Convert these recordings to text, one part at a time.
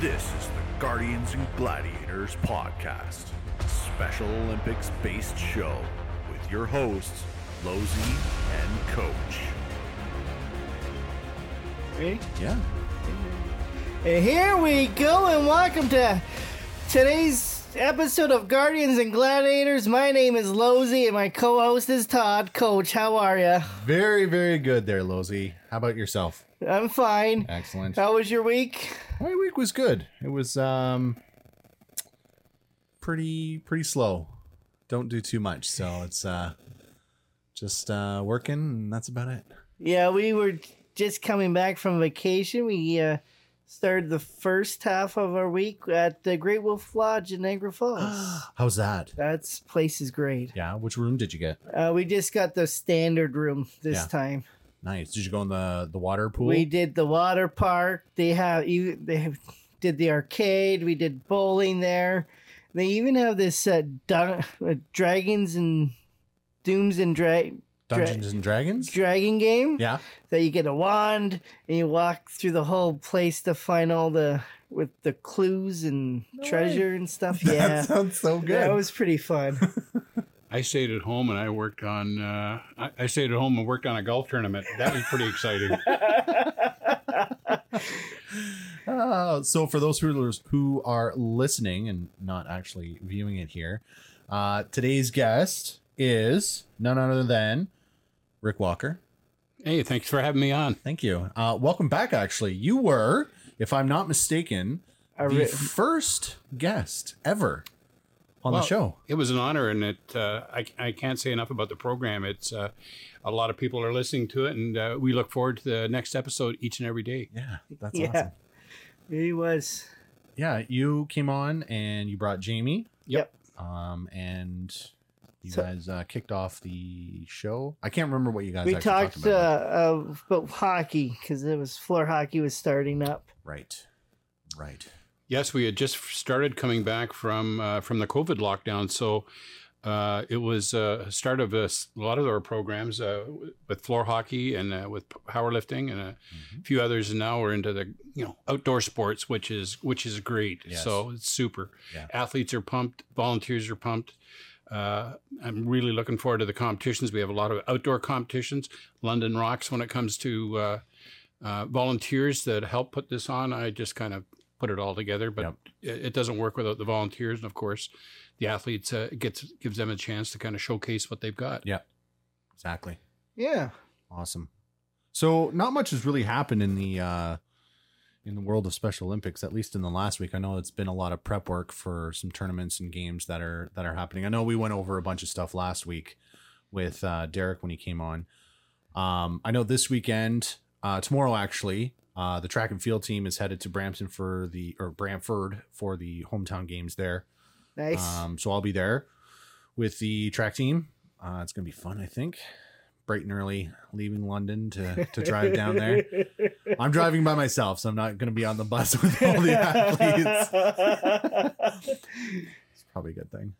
This is the Guardians and Gladiators podcast, Special Olympics based show with your hosts, Losey and Coach. Ready? Yeah. And here we go, and welcome to today's episode of Guardians and Gladiators. My name is Losey, and my co-host is Todd. Coach, how are you? Very, very good there, Losey. How about yourself? I'm fine. Excellent. How was your week? My week was good. It was um pretty pretty slow. Don't do too much, so it's uh just uh working and that's about it. Yeah, we were just coming back from vacation. We uh, started the first half of our week at the Great Wolf Lodge in Niagara Falls. How's that? That's place is great. Yeah, which room did you get? Uh, we just got the standard room this Yeah. time. Nice. Did you go in the the water pool? We did the water park. They have you. They have, did the arcade. We did bowling there. They even have this uh, dun- uh, dragons and dooms and dra- Dungeons and Dragons? dragon game Yeah. that you get a wand and you walk through the whole place to find all the with the clues and treasure and stuff. Yeah, That sounds so good. that was pretty fun. I stayed at home and I worked on. Uh, I, I stayed at home and worked on a golf tournament. That was pretty exciting. Uh, so for those who who are listening and not actually viewing it here, uh, today's guest is none other than Rick Walker. hey, thanks for having me on. Thank you. Uh, welcome back. Actually, you were, if I'm not mistaken, I the first guest ever on Well, the show. It was an honor, and it. Uh, I, I can't say enough about the program. It's uh, a lot of people are listening to it, and uh, we look forward to the next episode each and every day. Yeah, that's Yeah. awesome. he was. Yeah, you came on and you brought Jamie, Yep. um, and you So- guys uh, kicked off the show. I can't remember what you guys We talked talked about. uh, uh, about hockey because it was floor hockey was starting up. right, right. Yes, we had just started coming back from uh, from the COVID lockdown, so uh, it was uh, a start of a lot of our programs uh, with floor hockey and uh, with powerlifting and a Mm-hmm. few others. And now we're into the you know outdoor sports, which is which is great. Yes. So it's super. Yeah. Athletes are pumped. Volunteers are pumped. Uh, I'm really looking forward to the competitions. We have a lot of outdoor competitions. London rocks when it comes to uh, uh, volunteers that help put this on. I just kind of put it all together, but Yep. it, it doesn't work without the volunteers. And of course, the athletes uh, gets gives them a chance to kind of showcase what they've got. Yeah, exactly. Yeah. Awesome. So not much has really happened in the uh in the world of Special Olympics, at least in the last week. I know it's been a lot of prep work for some tournaments and games that are that are happening. I know we went over a bunch of stuff last week with uh Derek when he came on. Um I know this weekend, uh tomorrow actually, uh the track and field team is headed to Brampton for the or Brantford for the hometown games there. Nice. Um, so I'll be there with the track team. Uh, it's gonna be fun, I think. Bright and early, leaving London to to drive down there. I'm driving by myself, so I'm not gonna be on the bus with all the athletes. It's probably a good thing.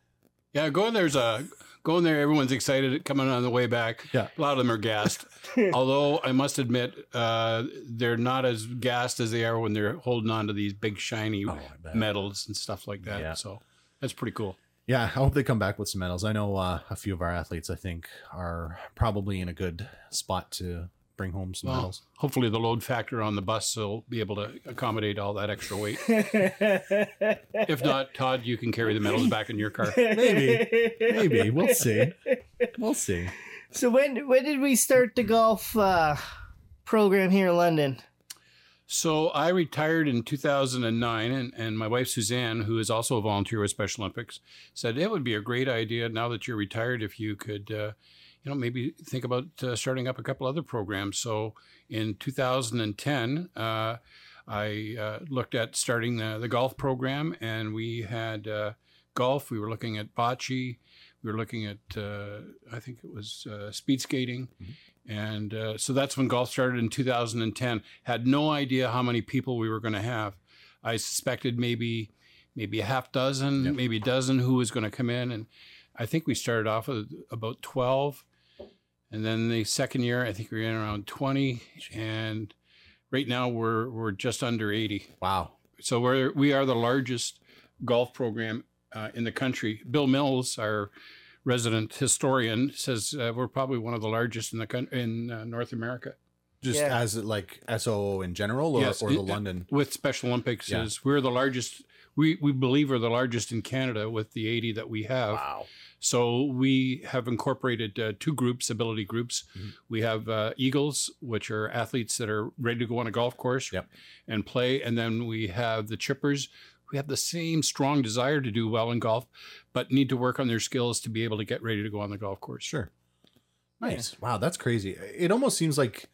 Yeah, going there's a going there. Everyone's excited coming on the way back. Yeah. a lot of them are gassed. Although I must admit, uh, they're not as gassed as they are when they're holding on to these big shiny Oh, medals and stuff like that. Yeah. So that's pretty cool. Yeah, I hope they come back with some medals. I know uh, a few of our athletes, I think, are probably in a good spot to bring home some Well, medals. hopefully, the load factor on the bus will be able to accommodate all that extra weight. if not, Todd, you can carry the medals back in your car. Maybe, maybe we'll see. We'll see. So when when did we start the golf uh, program here in London? So I retired in 2009, and, and my wife Suzanne, who is also a volunteer with Special Olympics, said it would be a great idea now that you're retired if you could, uh, you know, maybe think about uh, starting up a couple other programs. So in 2010, uh, I uh, looked at starting the, the golf program, and we had uh, golf. We were looking at bocce. We were looking at, uh, I think it was uh, speed skating. And uh, so that's when golf started in 2010. Had no idea how many people we were going to have. I suspected maybe maybe a half dozen, Yep. maybe a dozen who was going to come in. And I think we started off with about 12. And then the second year, I think we were in around 20. And right now we're, we're just under 80. Wow. So we're we are the largest golf program uh, in the country. Bill Mills, our resident historian, says uh, we're probably one of the largest in the coun- in uh, North America. Just Yeah. as like SO in general, or, Yes, or the it- London. with Special Olympics Yeah. is we're the largest. We we believe we're the largest in Canada with the 80 that we have. Wow. So we have incorporated uh, two groups, ability groups. Mhm. We have uh, Eagles, which are athletes that are ready to go on a golf course Yep. and play, and then we have the Chippers. who have the same strong desire to do well in golf, but need to work on their skills to be able to get ready to go on the golf course. Sure. Nice. Wow, that's crazy. It almost seems like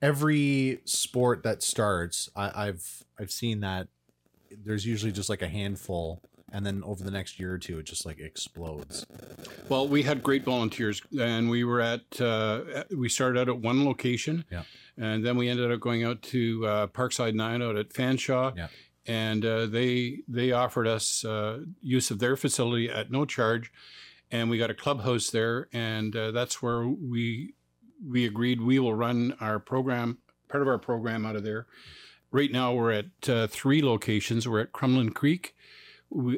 every sport that starts, I, I've I've seen that there's usually just like a handful, and then over the next year or two, it just like explodes. Well, we had great volunteers, and we were at uh, we started out at one location, Yeah. and then we ended up going out to uh, Parkside Nine out at Fanshawe, Yeah. and uh, they they offered us uh, use of their facility at no charge, and we got a clubhouse there, and uh, that's where we we agreed we will run our program part of our program out of there. Right now, we're at uh, three locations. We're at Crumlin Creek,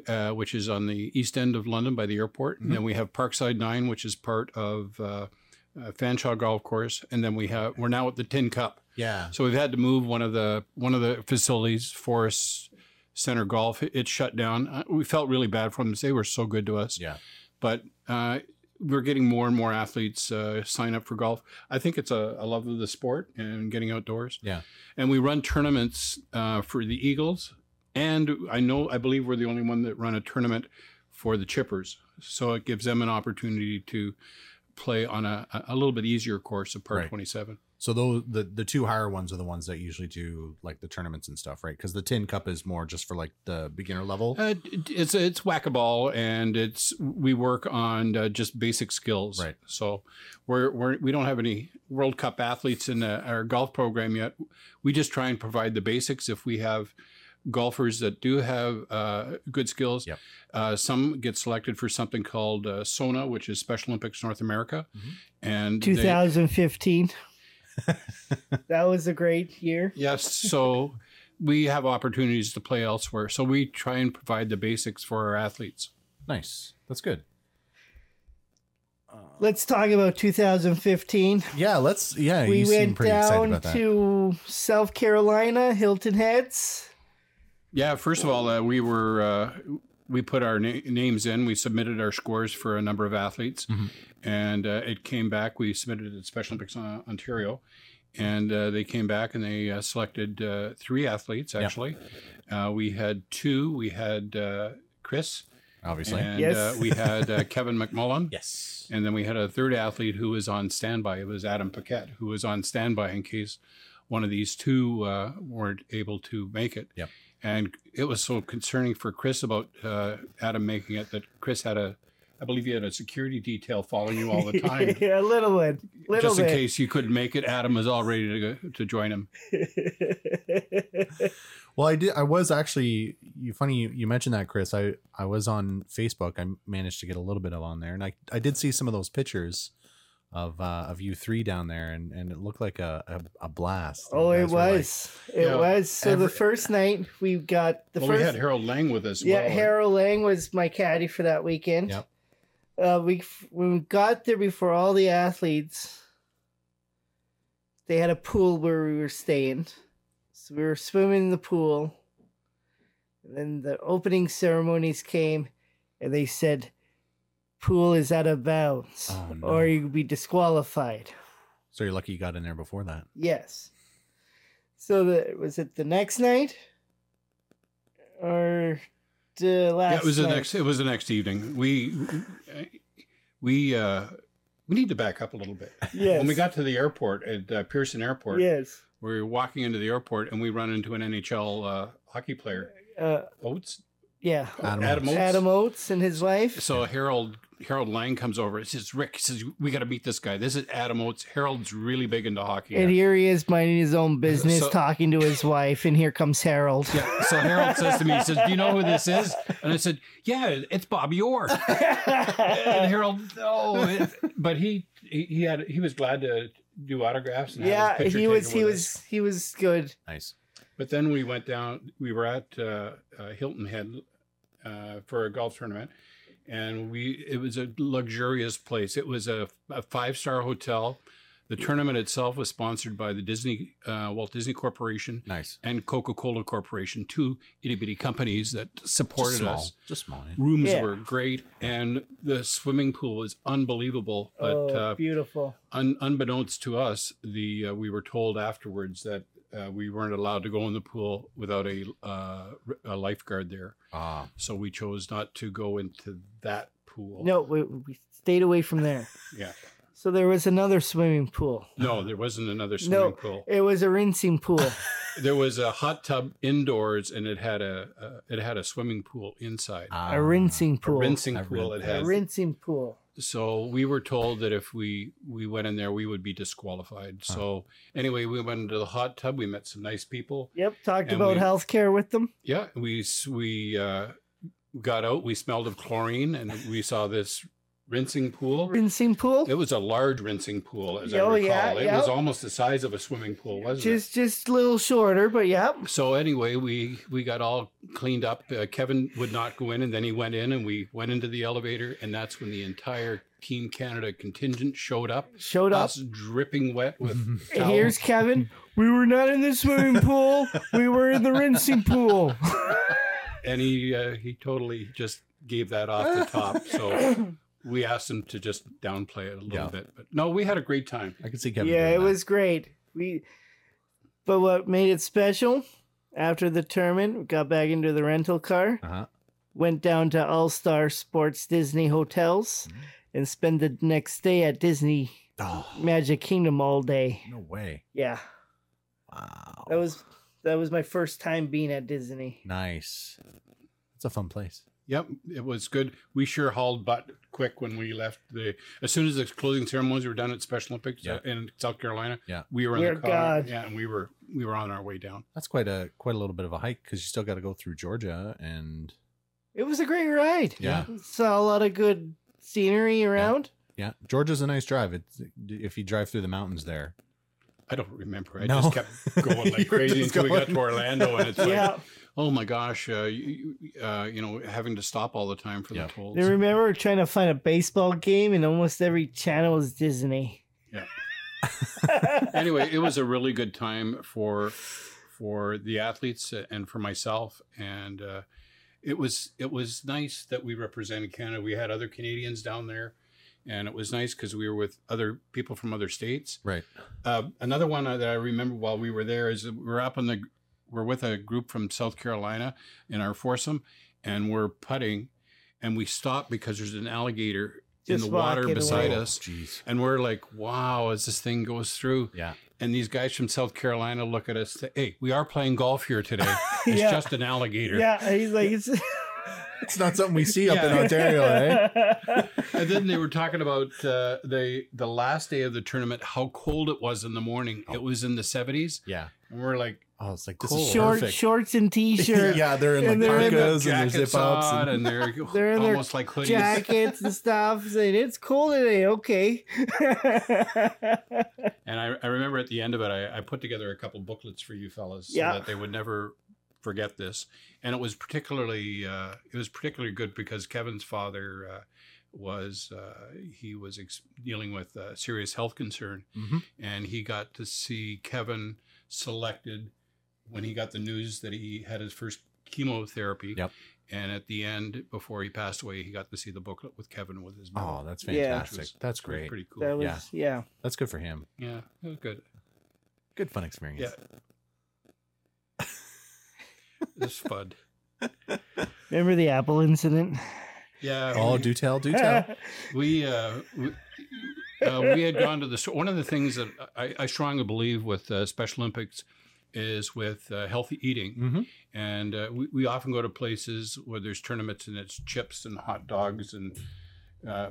uh, which is on the east end of London by the airport. And then we have Parkside Nine, which is part of uh, uh, Fanshawe Golf Course. And then we have we're now at the Tin Cup. Yeah. So we've had to move one of the one of the facilities, Forest Center Golf. It, it shut down. Uh, we felt really bad for them. They were so good to us. Yeah. But uh, we're getting more and more athletes uh, sign up for golf. I think it's a, a love of the sport and getting outdoors. Yeah. And we run tournaments uh, for the Eagles, and I know I believe we're the only one that run a tournament for the Chippers. So it gives them an opportunity to play on a, a little bit easier course of Par Right. 27. So those the the two higher ones are the ones that usually do like the tournaments and stuff, right? Because the tin cup is more just for like the beginner level. Uh, it's it's whack a ball, and it's we work on uh, just basic skills. Right. So we're we're we don't have any World Cup athletes in uh our golf program yet. We just try and provide the basics. If we have golfers that do have uh, good skills, Yep. uh, some get selected for something called uh, SONA, which is Special Olympics North America, Mhm. and they- 2015. that was a great year. Yes, so we have opportunities to play elsewhere. So we try and provide the basics for our athletes. Nice. That's good. Let's talk about 2015. Yeah. Let's. Yeah. we you seem went pretty excited down about that. to South Carolina, Hilton Heads. Yeah, first of all, uh, we were uh, we put our na- names in. We submitted our scores for a number of athletes, Mhm. and uh, it came back. We submitted it to Special Olympics uh, Ontario, and uh, they came back and they uh, selected uh, three athletes. Actually, uh, we had two. We had uh, Chris, Obviously. and Yes. uh, we had uh, Kevin McMullen. yes. And then we had a third athlete who was on standby. It was Adam Paquette, who was on standby in case one of these two uh, weren't able to make it. Yep. And it was so concerning for Chris about uh, Adam making it that Chris had a, I believe he had a security detail following you all the time. yeah, a little bit. Little Just in bit. case you couldn't make it, Adam was all ready to, go, to join him. Well, I did. I was actually. You funny you, you mentioned that, Chris. I I was on Facebook. I managed to get a little bit of on there, and I I did see some of those pictures of uh, of you three down there, and and it looked like a a, a blast. oh, it guys were, like- was. it Yeah, was. So the first night we got the well, first. we had Harold Lang with us. yeah, well. Harold Lang was my caddy for that weekend. Yep. Uh, we when we got there before all the athletes, they had a pool where we were staying, so we were swimming in the pool. And then the opening ceremonies came, and they said, "Pool is out of bounds, Oh, no. or you'd be disqualified." So you're lucky you got in there before that. Yes. So the was it the next night, or the last? Yeah, it was the next. It was the next evening. We we uh, we need to back up a little bit. Yes. When we got to the airport at uh, Pearson Airport, Yes. we were walking into the airport and we run into an NHL uh, hockey player, Uh, Oates. yeah. Adam Adam Oates. Oates. Adam Oates and his wife. So Harold Harold Lang comes over. He says, "Rick," he says, "We got to meet this guy. This is Adam Oates. Harold's really big into hockey." And here he is minding his own business, So- talking to his wife, and here comes Harold. Yeah. So Harold says to me, he says, "Do you know who this is?" And I said, "Yeah, it's Bobby Orr." and Harold, oh, it, but he, he he had he was glad to do autographs. And have his yeah, picture he was taken he was us. he was good. Nice. But then we went down. We were at uh, uh, Hilton Head uh, for a golf tournament, and we it was a luxurious place. It was a, a five star hotel. The tournament itself was sponsored by the Disney uh, Walt Disney Corporation Nice. and Coca Cola Corporation, two itty bitty companies that supported Just small. us. Just small. yeah. Rooms Yeah. were great, and the swimming pool was unbelievable. But oh, uh, beautiful. un, unbeknownst to us, the uh, we were told afterwards that uh, we weren't allowed to go in the pool without a, uh, a lifeguard there. Ah, So we chose not to go into that pool. No, we, we stayed away from there. Yeah. So there was another swimming pool. No, there wasn't another swimming No, pool. it was a rinsing pool. There was a hot tub indoors, and it had a, a it had a swimming pool inside. ah. a rinsing pool. a pool. rinsing A pool. rin- It A rinsing pool. So we were told that if we we went in there we would be disqualified. So anyway we went into the hot tub we met some nice people. Yep, talked about we- healthcare with them. yeah we we uh, got out we smelled of chlorine and we saw this rinsing pool Rinsing pool. it was a large rinsing pool as i Oh, recall yeah, it yeah. was almost the size of a swimming pool wasn't it? Just just a little shorter, but yep. so anyway we we got all cleaned up uh, kevin would not go in and then he went in and we went into the elevator and that's when the entire team canada contingent showed up Showed up. us dripping wet with Here's Kevin. We were not in the swimming pool. We were in the rinsing pool. and he uh, he totally just gave that off the top. So we asked him to just downplay it a little Yeah. bit, but no, we had a great time. I can see Kevin. yeah, it that. was great. We, but what made it special? After the tournament, we got back into the rental car, Uh-huh. went down to All Star Sports Disney Hotels, Mm-hmm. and spent the next day at Disney Oh, Magic Kingdom all day. no way. Yeah, Wow. that was that was my first time being at Disney. nice. It's a fun place. Yep, it was good. We sure hauled butt quick when we left the. As soon as the closing ceremonies were done at Special Olympics Yeah. uh, in South Carolina, Yeah. we were in We're the car. God. Yeah, and we were we were on our way down. That's quite a quite a little bit of a hike because you still got to go through Georgia and It was a great ride. yeah, Saw a lot of good scenery around. yeah. Georgia's a nice drive. It's if you drive through the mountains there. I don't remember. I No. just kept going like crazy just until we got to Orlando, and it's like, oh my gosh, uh, you, you- uh, you know, having to stop all the time for Yeah. the tolls. I remember trying to find a baseball game, and almost every channel was Disney. Yeah. anyway, it was a really good time for for the athletes and for myself, and uh, it was it was nice that we represented Canada. We had other Canadians down there, and it was nice because we were with other people from other states. Right. Uh, another one that I remember while we were there is that we we're up on the we're with a group from South Carolina in our foursome, and we're putting, and we stop because there's an alligator in the water beside away. us. Jeez. And we're like, wow, as this thing goes through. Yeah. And these guys from South Carolina look at us, say, hey, we are playing golf here today. It's Yeah. just an alligator. Yeah, he's like, it's. It's not something we see up in Ontario, eh? And then they were talking about uh, the the last day of the tournament, how cold it was in the morning. It was in the 70s. Yeah. And we're like, Oh, it's like this Cool. is Short perfect. shorts and t-shirts, yeah, they're in And like they're in parkas and their zip ups. And, and they're, They're in their almost like hoodies. jackets and stuff. Saying it's cold today. Okay. And I, I remember at the end of it, I, I put together a couple booklets for you fellas so Yeah. that they would never forget this. And it was particularly uh, it was particularly good because Kevin's father uh, was uh, he was ex- dealing with a serious health concern, Mhm. and he got to see Kevin selected when he got the news that he had his first chemotherapy. Yep. And at the end, before he passed away, he got to see the booklet with Kevin with his Oh, that's fantastic. Which was- That's which was great. Pretty cool. that was Yeah. yeah. That's good for him. yeah, it was good. Good fun experience. Yeah. This fun. Remember the Apple incident? Yeah. Oh, do tell, do tell. we uh, we, uh, we had gone to the store. One of the things that I, I strongly believe with uh, Special Olympics is with uh, healthy eating, Mm-hmm. and uh, we, we often go to places where there's tournaments and it's chips and hot dogs and uh,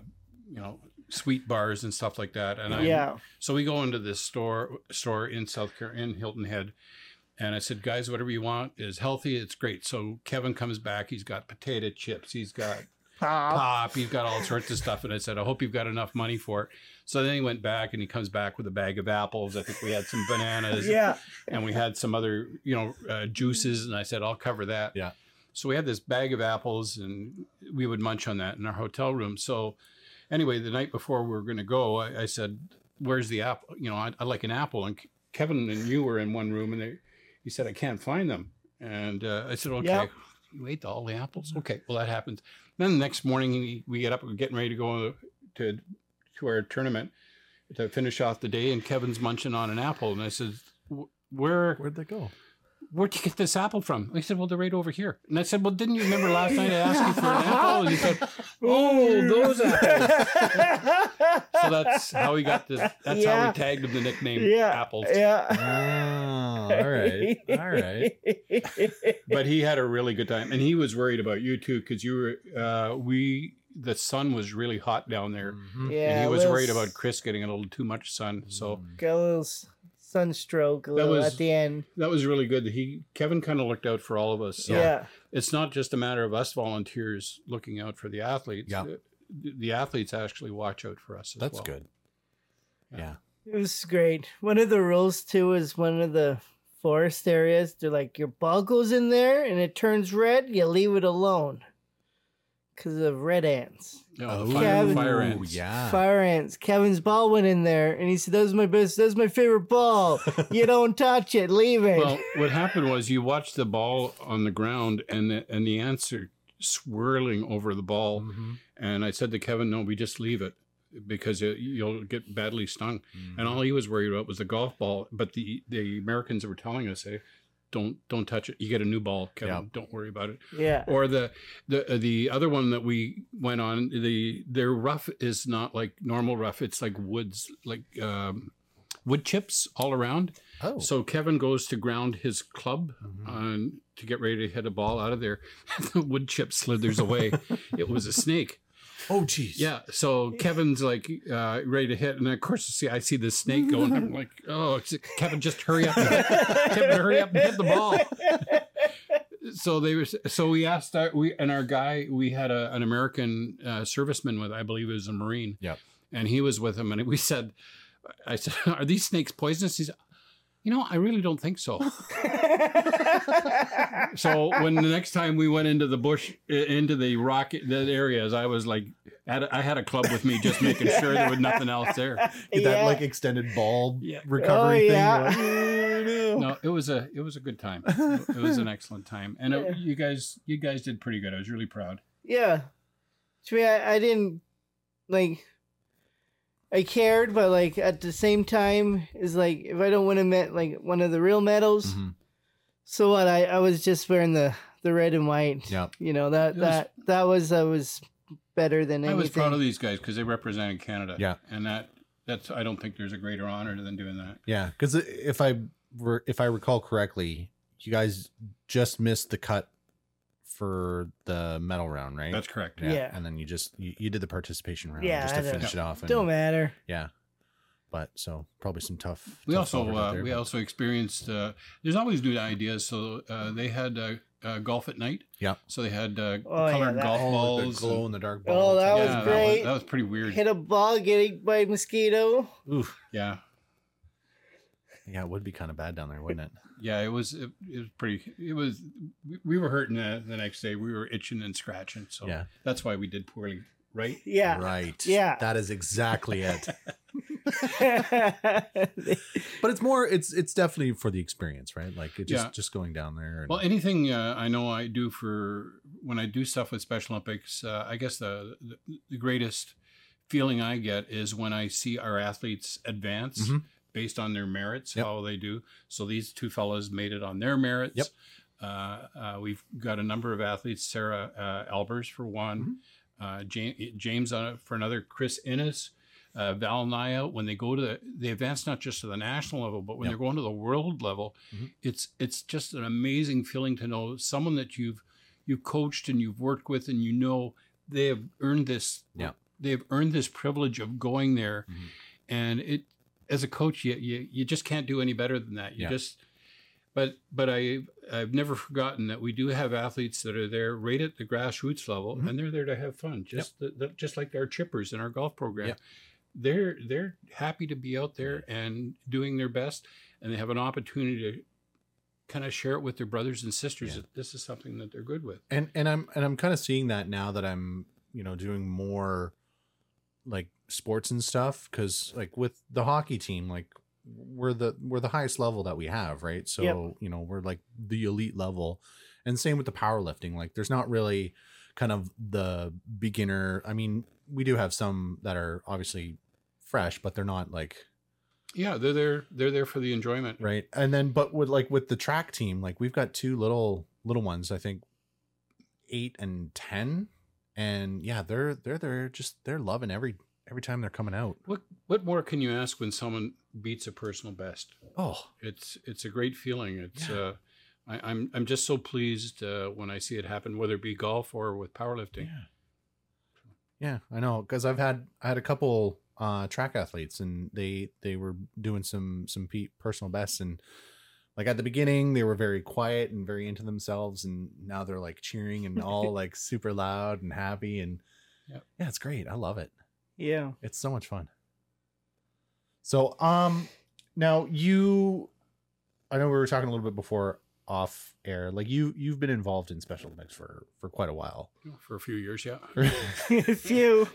you know sweet bars and stuff like that. And I, yeah. so we go into this store store in South Carolina in Hilton Head. And I said, guys, whatever you want is healthy. It's great. So Kevin comes back. He's got potato chips. He's got Pop. pop. He's got all sorts of stuff. And I said, I hope you've got enough money for it. So then he went back and he comes back with a bag of apples. I think we had some bananas Yeah. and we had some other, you know, uh, juices. And I said, I'll cover that. Yeah. So we had this bag of apples and we would munch on that in our hotel room. So anyway, the night before we were going to go, I, I said, where's the apple? You know, I, I like an apple. And Kevin and you were in one room and they, he said, I can't find them. And uh, I said, okay. Yep. You ate all the apples? Okay. Well, that happens. Then the next morning, we- we get up, we're getting ready to go to to our tournament to finish off the day, and Kevin's munching on an apple, and I said, "Where Where'd they go? where'd you get this apple from?" He said, "Well, they're right over here." And I said, "Well, didn't you remember last night I asked you for an apple?" And he said, "Oh, those apples." So that's how he got this. That's how we tagged him the nickname yeah. Apples. Yeah. All right. All right. But he had a really good time, and he was worried about you too, because you were uh, we. The sun was really hot down there. Mhm. yeah. and he a was little worried about Chris getting a little too much sun. So Got a little sunstroke a little was- at the end. that was really good. He Kevin kind of looked out for all of us. So Yeah. it's not just a matter of us volunteers looking out for the athletes. Yeah. The, the athletes actually watch out for us as That's well. good. Yeah. It was great. One of the rules too is one of the forest areas. They're like your ball goes in there and it turns red. You leave it alone because of red ants, No, Oh, fire, Kevin- fire ants. yeah. fire ants. Kevin's ball went in there and he said, "That was my best. That's my favorite ball. you don't touch it. Leave it." Well, what happened was you watched the ball on the ground, and the, and the ants are swirling over the ball. Mhm. And I said to Kevin, "No, we just leave it." Because it, you'll get badly stung, and all he was worried about was the golf ball. But the the Americans were telling us, "Hey, don't don't touch it. You get a new ball, Kevin. Yeah. Don't worry about it." yeah. or the the uh, the other one that we went on the their rough is not like normal rough it's like woods like um wood chips all around Oh. so kevin goes to ground his club Mhm. on to get ready to hit a ball out of there the wood chip slithers away it was a snake oh, jeez. yeah so kevin's like uh ready to hit and of course see i see the snake going i'm like oh kevin just hurry up kevin hurry up and hit the ball so they were so we asked our we and our guy we had a, an american uh, serviceman with i believe it was a marine Yep. and he was with him and we said i said are these snakes poisonous he said you know i really don't think so so when the next time we went into the bush into the rock that areas i was like had a- i had a club with me just making sure there was nothing else there Get that Yeah. like extended ball Yeah. Oh, recovery Oh, thing. yeah. You're "Oh, no." no it was a it was a good time it was an excellent time and it, you guys you guys did pretty good i was really proud Yeah. To me, I, I didn't like. I cared, but like at the same time, is like if I don't win a met like one of the real medals, Mhm. so what? I, I was just wearing the the red and white. Yeah. You know that was- that that was I was better than anything. I was proud of these guys because they represented Canada. Yeah. and that that's I don't think there's a greater honor than doing that. Yeah, because if I were, if I recall correctly, you guys just missed the cut for the medal round, right? That's correct. Yeah. And then you just you, you did the participation round Yeah, just to don't- finish it off. And, Don't matter. Yeah. But so probably some tough. We tough also uh, there, we but- also experienced. Uh, there's always new ideas. So uh, they had uh, uh, golf at night. Yeah. So they had uh, Oh, colored that- golf Oh, balls. the glow and- in the dark balls. Oh, ball. that was yeah, great. That was, pretty weird. Hit a ball, get eaten by a mosquito. Oof. Yeah. Yeah, it would be kind of bad down there, wouldn't it? Yeah, it was. It, it was pretty. It was. we- We were hurting the, the next day. We were itching and scratching. So Yeah. that's why we did poorly, right? Yeah. Right. Yeah. That is exactly it. But it's more. It's it's definitely for the experience, right? Like it just Yeah. just going down there. And, Well, anything uh, I know I do for when I do stuff with Special Olympics, uh, I guess the, the the greatest feeling I get is when I see our athletes advance Mhm. Based on their merits, Yep. how they do. So these two fellows made it on their merits. Yep. Uh, uh, we've got a number of athletes, Sarah uh, Albers for one, Mm-hmm. uh, James, James uh, for another, Chris Innes, uh, Val Naya. When they go to the, they advance not just to the national level, but when Yep. they're going to the world level, Mhm. it's it's just an amazing feeling to know someone that you've you've coached and you've worked with, and you know they have earned this. Yeah. they have earned this privilege of going there, Mhm. and it as a coach, you, you you just can't do any better than that. You Yeah. just But but I I've never forgotten that we do have athletes that are there right at the grassroots level, Mhm. and they're there to have fun, just the, the, just like our chippers in our golf program. Yep. They're they're happy to be out there and doing their best, and they have an opportunity to kind of share it with their brothers and sisters Yeah. that this is something that they're good with. and and i'm and i'm kind of seeing that now that i'm you know doing more like sports and stuff because like with the hockey team like we're the we're the highest level that we have right so Yep. you know we're like the elite level and same with the powerlifting like there's not really kind of the beginner i mean we do have some that are obviously fresh but they're not like Yeah, they're there. They're there for the enjoyment. right and then but with like with the track team like we've got two little little ones i think eight and ten and yeah they're they're they're just they're loving every every time they're coming out What what more can you ask when someone beats a personal best? oh It's it's a great feeling. It's Yeah. uh, I, I'm I'm just so pleased uh, when I see it happen, whether it be golf or with powerlifting. yeah yeah i know because i've had i had a couple uh track athletes and they they were doing some some personal bests and like at the beginning they were very quiet and very into themselves and now they're like cheering and all like super loud and happy and Yep. yeah it's great i love it Yeah. It's so much fun. So, um, now you, I know we were talking a little bit before off air. Like you, you've been involved in Special Olympics for for quite a while. For a few years, yeah. a few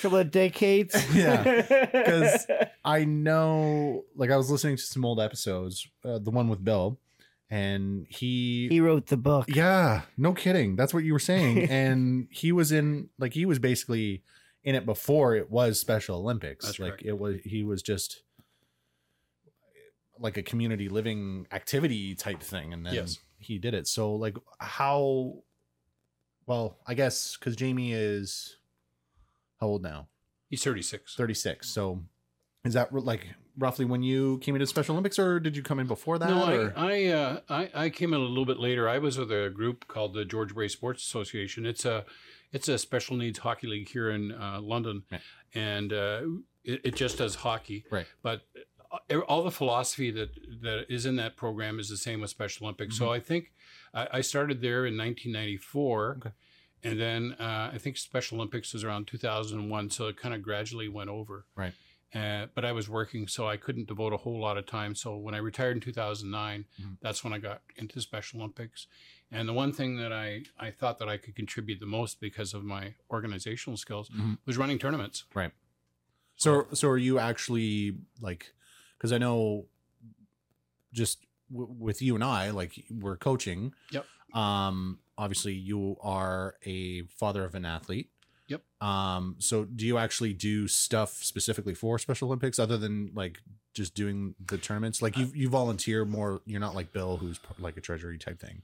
couple of decades. yeah, because I know, like I was listening to some old episodes, uh, the one with Bill, and he, he wrote the book. yeah, no kidding, that's what you were saying, and he was in, like he was basically in it before it was Special Olympics. That's like correct. it was, he was just like a community living activity type thing, and then Yes. he did it. So like how? Well, I guess because Jamie is how old now? He's 36. 36. So is that like roughly when you came into Special Olympics or did you come in before that? No, or? I, I, uh, I I came in a little bit later. I was with a group called the George Bray Sports Association. It's a it's a special needs hockey league here in uh, London, Right. and uh, it, it just does hockey. Right. But uh, all the philosophy that that is in that program is the same with Special Olympics. So Mhm. I think I, I started there in 1994. Okay. And then uh, I think Special Olympics was around 2001, so it kind of gradually went over. Right. Uh, but I was working, so I couldn't devote a whole lot of time. So when I retired in 2009, Mhm. that's when I got into Special Olympics. And the one thing that I, I thought that I could contribute the most because of my organizational skills Mhm. was running tournaments. Right. So, so are you actually like, because I know just w- with you and I, like we're coaching. Yep. Um, obviously you are a father of an athlete. Yep. Um, so do you actually do stuff specifically for Special Olympics other than like just doing the tournaments? Like you, you volunteer more. You're not like Bill, who's like a treasury type thing.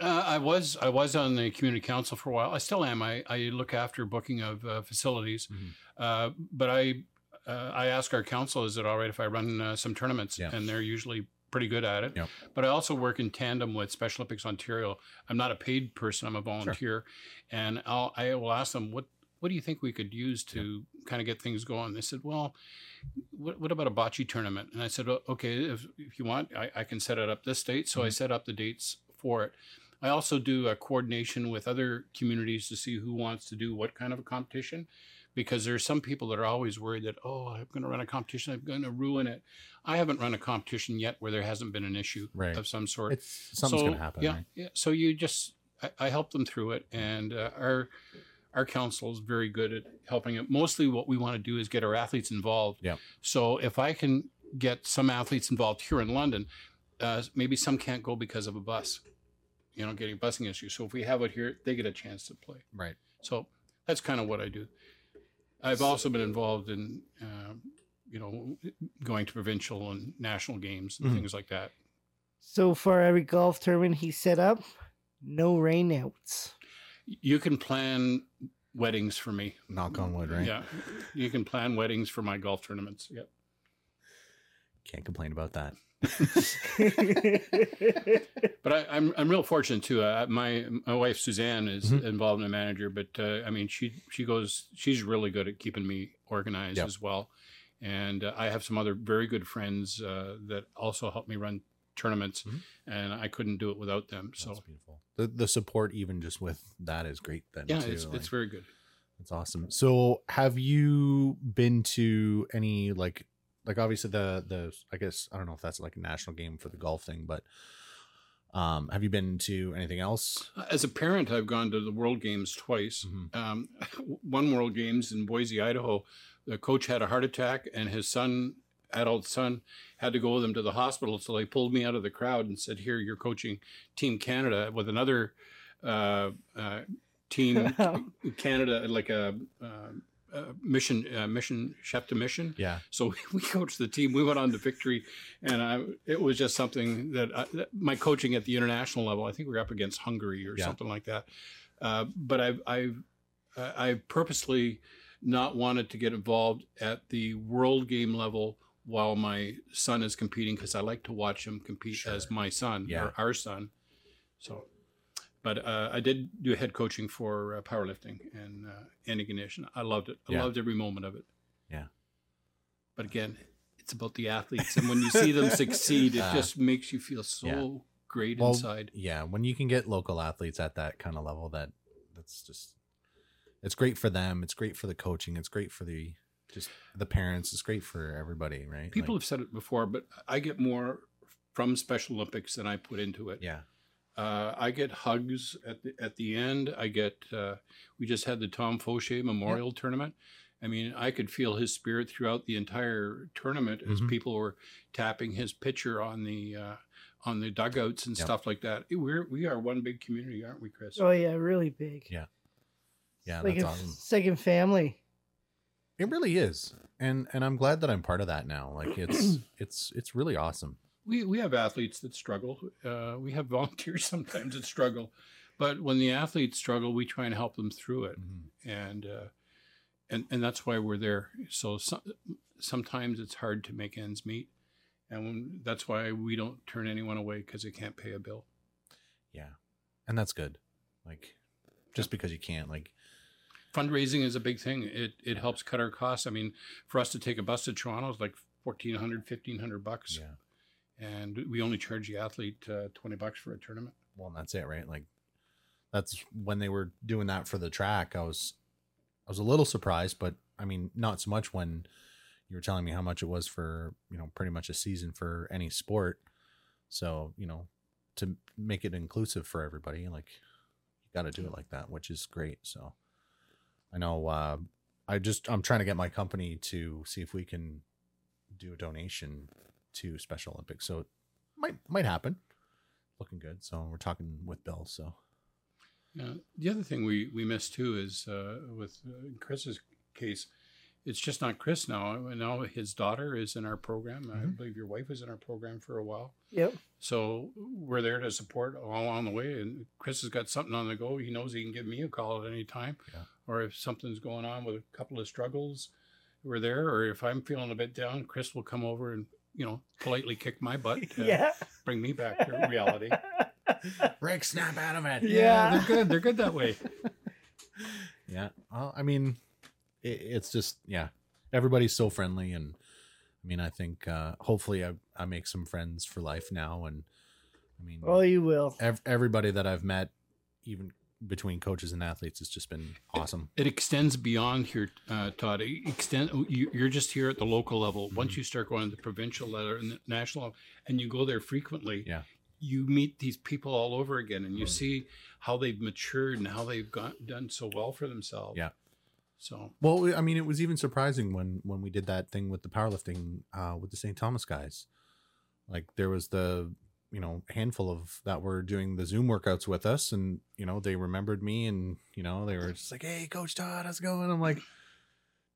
Uh, I was I was on the community council for a while. I still am. I, I look after booking of uh, facilities, Mhm. uh, but I uh, I ask our council, is it all right if I run uh, some tournaments? Yeah. And they're usually pretty good at it. Yep. But I also work in tandem with Special Olympics Ontario. I'm not a paid person. I'm a volunteer, and I'll I will ask them what what do you think we could use to kind of get things going? They said, well. What, what about a bocce tournament? And I said, "Oh, okay, if, if you want, I, I can set it up this date. So I Mhm. set up the dates for it. I also do a coordination with other communities to see who wants to do what kind of a competition, because there are some people that are always worried that oh, I'm going to run a competition, I'm going to ruin it. I haven't run a competition yet where there hasn't been an issue Right. of some sort. It's something's So, gonna happen. Yeah, right? yeah. So you just I, I help them through it, and uh, our our council is very good at helping it. Mostly, what we want to do is get our athletes involved. Yeah. So if I can get some athletes involved here in London, uh, maybe some can't go because of a bus, you know, getting busing issues. So if we have it here, they get a chance to play. Right. So that's kind of what I do. I've also been involved in, uh, you know, going to provincial and national games and Mhm. things like that. So for every golf tournament he set up, no rainouts. You can plan weddings for me. Knock on wood, right? Yeah, you can plan weddings for my golf tournaments. Yep. Can't complain about that. But I, I'm I'm real fortunate too. Uh, my my wife Suzanne is Mhm. involved in a manager, but uh, I mean she she goes she's really good at keeping me organized Yep. as well. And uh, I have some other very good friends uh, that also help me run tournaments, Mhm. and I couldn't do it without them. So beautiful. The the support even just with that is great. Then yeah, too. it's, like- it's very good. That's awesome. So, have you been to any like like obviously the the I guess I don't know if that's like a national game for the golf thing, but um have you been to anything else? As a parent, I've gone to the World Games twice. Mhm. Um, one World Games in Boise, Idaho, the coach had a heart attack, and his son, adult son, had to go with him to the hospital. So they pulled me out of the crowd and said, "Here, you're coaching Team Canada with another uh, uh, team, Canada, like a." Uh, uh, mission, uh, mission, chef de mission. Yeah. So we coached the team. We went on to victory, and I, it was just something that, I, that my coaching at the international level. I think we are up against Hungary or Yeah. something like that. Uh, but I've I've I've purposely not wanted to get involved at the world game level while my son is competing because I like to watch him compete Sure. as my son Yeah. or our son. So, but uh, I did do head coaching for uh, powerlifting and uh, Andy Ganesh, and I loved it. I Yeah. loved every moment of it. Yeah. But again, it's about the athletes, and when you see them succeed, it Ah. just makes you feel so Yeah. great Well, inside. Yeah, when you can get local athletes at that kind of level, that that's just it's great for them. It's great for the coaching. It's great for the just the parents. It's great for everybody, right? People Like, have said it before, but I get more from Special Olympics than I put into it. yeah, Uh, I get hugs at the at the end. I get. Uh, we just had the Tom Fauché Memorial Tournament. I mean, I could feel his spirit throughout the entire tournament as Mhm. people were tapping his picture on the uh, on the dugouts and Yep. stuff like that. We're we are one big community, aren't we, Chris? Oh yeah, really big. Yeah. yeah, like that's a awesome. second family. It really is, and and I'm glad that I'm part of that now. Like it's it's it's really awesome. We we have athletes that struggle. Uh, we have volunteers sometimes that struggle, but when the athletes struggle, we try and help them through it. and uh, and and that's why we're there. So, so sometimes it's hard to make ends meet, and when, that's why we don't turn anyone away because they can't pay a bill. Yeah, and that's good. Like just because you can't, like Fundraising is a big thing. It it helps cut our costs. I mean, for us to take a bus to Toronto is like 1400 1500 bucks, yeah. And we only charge the athlete uh, 20 bucks for a tournament. well that's it right? Like that's when they were doing that for the track i was i was a little surprised but i mean not so much when you were telling me how much it was for you know pretty much a season for any sport. So you know to make it inclusive for everybody like you got to do it like that which is great so. I know uh i just i'm trying to get my company to see if we can do a donation to special olympics so it might might happen looking good. So we're talking with Bill. So Yeah. The other thing we we miss too is uh, with uh, Chris's case, it's just not Chris now. Now his daughter is in our program. I Mhm. believe your wife was in our program for a while. Yep. So we're there to support all along the way. And Chris has got something on the go. He knows he can give me a call at any time. Yeah. Or if something's going on with a couple of struggles, we're there. Or if I'm feeling a bit down, Chris will come over and you know politely kick my butt to yeah. bring me back to reality. Rick, snap out of it. Yeah. they're good. They're good that way. Yeah. Well, I mean, it, it's just yeah. Everybody's so friendly, and I mean, I think uh, hopefully I I make some friends for life now, and I mean, Oh, you will. ev- everybody that I've met, even between coaches and athletes, has just been awesome. it extends beyond here, uh, Todd. It extend you, you're just here at the local level. Mm-hmm. Once you start going to the provincial level and the national, level, and you go there frequently, Yeah. you meet these people all over again, and you see how they've matured and how they've got, done so well for themselves. Yeah. So Well, I mean, it was even surprising when when we did that thing with the powerlifting uh, with the St. Thomas guys. Like there was the you know handful of that were doing the Zoom workouts with us, and you know they remembered me, and you know they were just like, "Hey, Coach Todd, how's it going?" I'm like,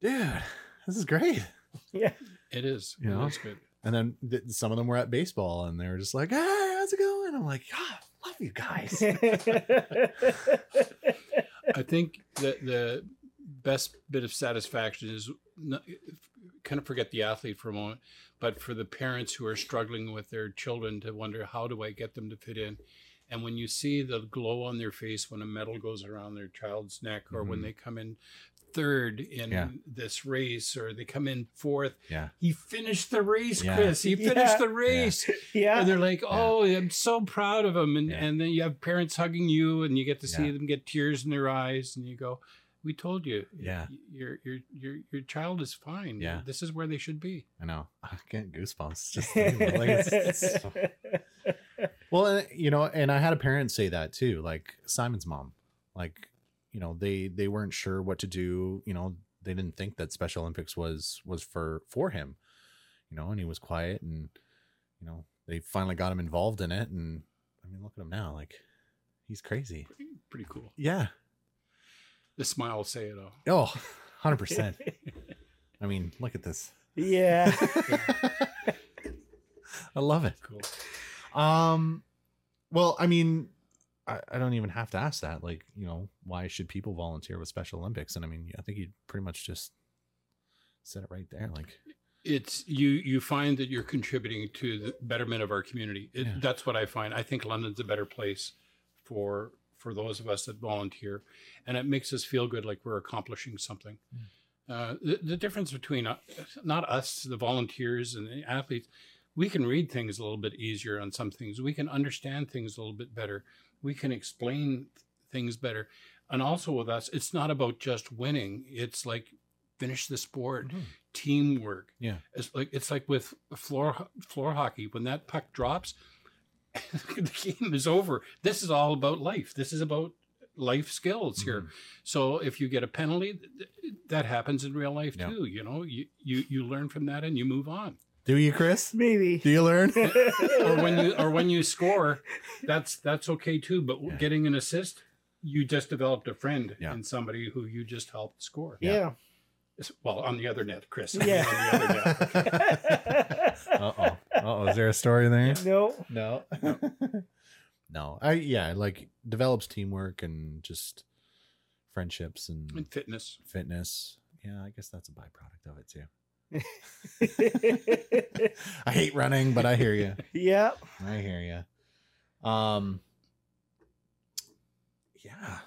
"Dude, this is great." Yeah. it is. You It know? is good. And then th- some of them were at baseball, and they were just like, "Hey, how's it going?" I'm like, "God, love you guys." I think that the best bit of satisfaction is not, kind of forget the athlete for a moment, but for the parents who are struggling with their children to wonder how do I get them to fit in, and when you see the glow on their face when a medal goes around their child's neck, or when Mhm. they come in third in Yeah. this race or they come in fourth. Yeah. He finished the race, Yeah. Chris. He finished Yeah. the race. Yeah. And they're like, oh, I'm so proud of him. And, Yeah. and then you have parents hugging you and you get to see Yeah. them get tears in their eyes. And you go, we told you. Yeah. Your, your, your, your child is fine. Yeah. This is where they should be. I know. I get goosebumps. Just thinking about it. like, it's- it's so- well, you know, and I had a parent say that too, like Simon's mom, like, you know, they they weren't sure what to do. You know, they didn't think that Special Olympics was was for for him. You know, and he was quiet, and you know, they finally got him involved in it, and I mean, look at him now, like he's crazy. Pretty cool. Yeah. The smile will say it all. Oh, 100 percent. I mean, look at this. yeah. I love it. Cool. Um, well, I mean, I, I don't even have to ask that. Like, you know, why should people volunteer with Special Olympics? And I mean, I think you pretty much just said it right there. Like, it's you you find that you're contributing to the betterment of our community it, Yeah. that's what i find i think london's a better place for for those of us that volunteer and it makes us feel good like we're accomplishing something. Uh, the, the difference between uh, not us the volunteers and the athletes we can read things a little bit easier on some things. We can understand things a little bit better. We can explain things better. And also with us it's not about just winning. It's like finish the sport. Teamwork. Yeah. it's like it's like with floor floor hockey. When that puck drops the game is over this is all about life this is about life skills here Mhm. so if you get a penalty th- that happens in real life Yeah. too you know you, you you learn from that and you move on do you, Chris? Maybe. Do you learn? or when you or when you score that's that's okay too but Yeah. getting an assist you just developed a friend Yeah. in somebody who you just helped score yeah. well on the other net chris Yeah. on the other net uh oh. Uh oh. Is there a story there? no. No. no. I yeah, like develops teamwork and just friendships and and fitness fitness. Yeah, I guess that's a byproduct of it too. I hate running, but I hear you. yeah. I hear you. Um. Yeah.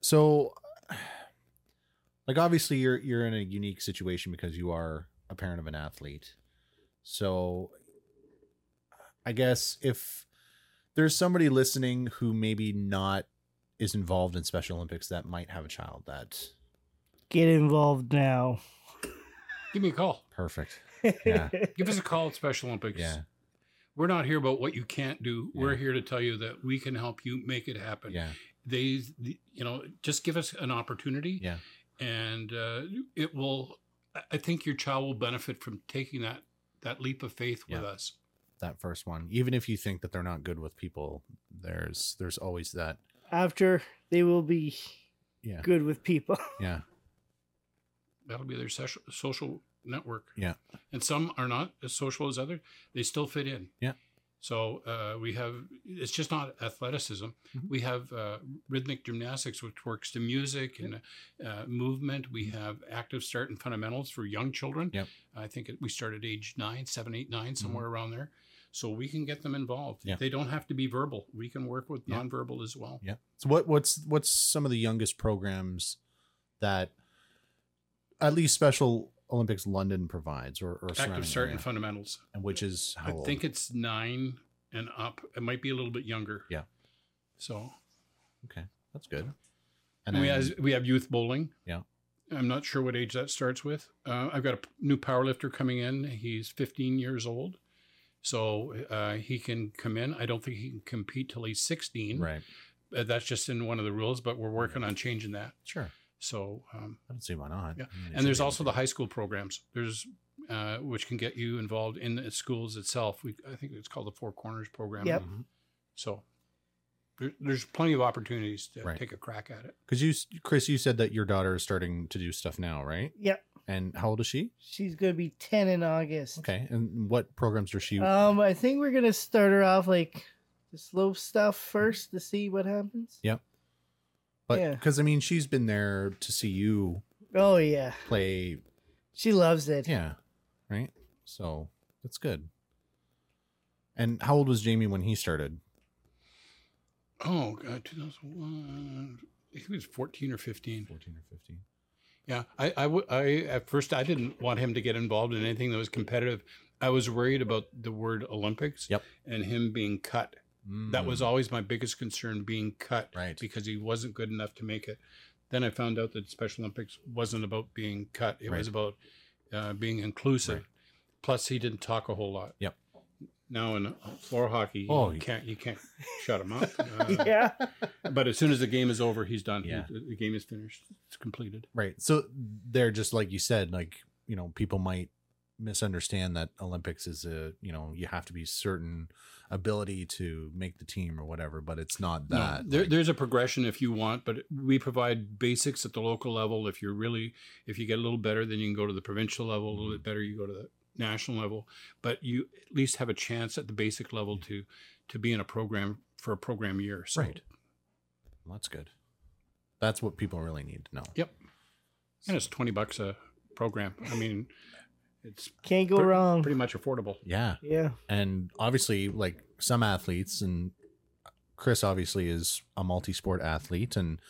So, like, obviously, you're you're in a unique situation because you are a parent of an athlete. So, I guess if there's somebody listening who maybe not is involved in Special Olympics that might have a child that Get involved now. give me a call perfect. Yeah. give us a call at special olympics Yeah. we're not here about what you can't do we're Yeah. here to tell you that we can help you make it happen Yeah. they the- you know just give us an opportunity Yeah. and uh, it will I- i think your child will benefit from taking that that leap of faith with Yeah. us That first one, even if you think that they're not good with people, there's there's always that. After they will be Yeah. good with people. Yeah. that'll be their social social network Yeah. and some are not as social as others they still fit in Yeah. so uh, we have it's just not athleticism Mhm. we have uh, rhythmic gymnastics which works to music and uh, movement we have active start and fundamentals for young children Yep. i think it, we start at age nine seven eight nine somewhere around there so we can get them involved Yeah. they don't have to be verbal we can work with Yeah. nonverbal as well Yeah. So what what's what's some of the youngest programs that at least Special Olympics London provides or, or active start and fundamentals and which is how I old? think it's nine and up. It might be a little bit younger. Yeah. So okay, that's good. and we have we have youth bowling. Yeah. I'm not sure what age that starts with. Uh, I've got a p- new powerlifter coming in. He's 15 years old, so uh, he can come in. I don't think he can compete till he's 16. right. Uh, that's just in one of the rules, but we're working on changing that. Sure. So um, I don't see why not. Yeah. I mean, and there's also the high school programs. There's uh, which can get you involved in the schools itself. We I think it's called the Four Corners program. Yep. to. Mhm. So there, there's plenty of opportunities to Right. take a crack at it. Because you, Chris, you said that your daughter is starting to do stuff now, right? Yep. And how old is she? She's gonna be ten in August. Okay. And what programs does she? Um, I think we're gonna start her off like the slow stuff first to see what happens. Yep. but yeah. because I mean, she's been there to see you Oh yeah, play. she loves it. Yeah. Right. So that's good. And how old was Jamie when he started? Oh God, 2001. He was 14 or 15. 14 or 15. Yeah, I, I, w- I at first I didn't want him to get involved in anything that was competitive. I was worried about the word Olympics Yep. and him being cut. That was always my biggest concern, being cut, Mm. Right. Because he wasn't good enough to make it. Then I found out that Special Olympics wasn't about being cut; it was about uh, being inclusive. Right. Plus, he didn't talk a whole lot. Yep. Now in floor hockey, Oh, you he- can't you can't shut him up. Uh, yeah. But as soon as the game is over, he's done. Yeah. The, the game is finished. It's completed. Right. So they're just like you said, like, you know, people might misunderstand that Olympics is a, you know, you have to be certain ability to make the team or whatever, but it's not No, that. there, like- there's a progression if you want, but we provide basics at the local level. If you're really, if you get a little better, then you can go to the provincial level. A little bit better, you go to the national level. But you at least have a chance at the basic level to to be in a program for a program year. So, right. Well, that's good. That's what people really need to know. Yep. And it's twenty bucks a program. I mean, it's Can't go pre- wrong. Pretty much affordable. Yeah. Yeah. And obviously, like some athletes, and Chris obviously is a multi sport athlete, and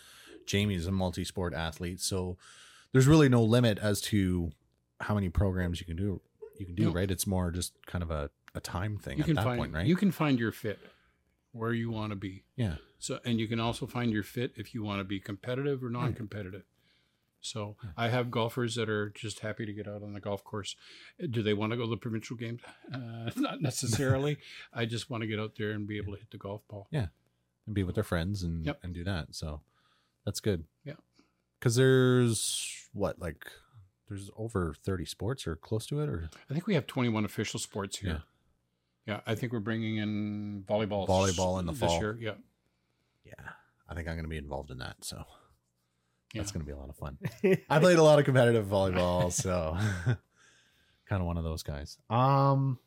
Jamie's a multi sport athlete. So there's really no limit as to how many programs you can do. You can do, right? It's more just kind of a, a time thing You at that find point, right? you can find your fit where you want to be. yeah. So, and you can also find your fit if you want to be competitive or non-competitive. So, I have golfers that are just happy to get out on the golf course. Do they want to go to the provincial games? Uh, not necessarily. I just want to get out there and be able to hit the golf ball. Yeah, and be with their friends and Yep. and do that. So that's good. Yeah. Because there's what like there's over thirty sports or close to it, or I think we have 21 official sports here. Yeah, I think we're bringing in volleyball. Volleyball in the this fall. year. Yeah, yeah, I think I'm going to be involved in that. So that's going to be a lot of fun. I played a lot of competitive volleyball, so kind of one of those guys. Um,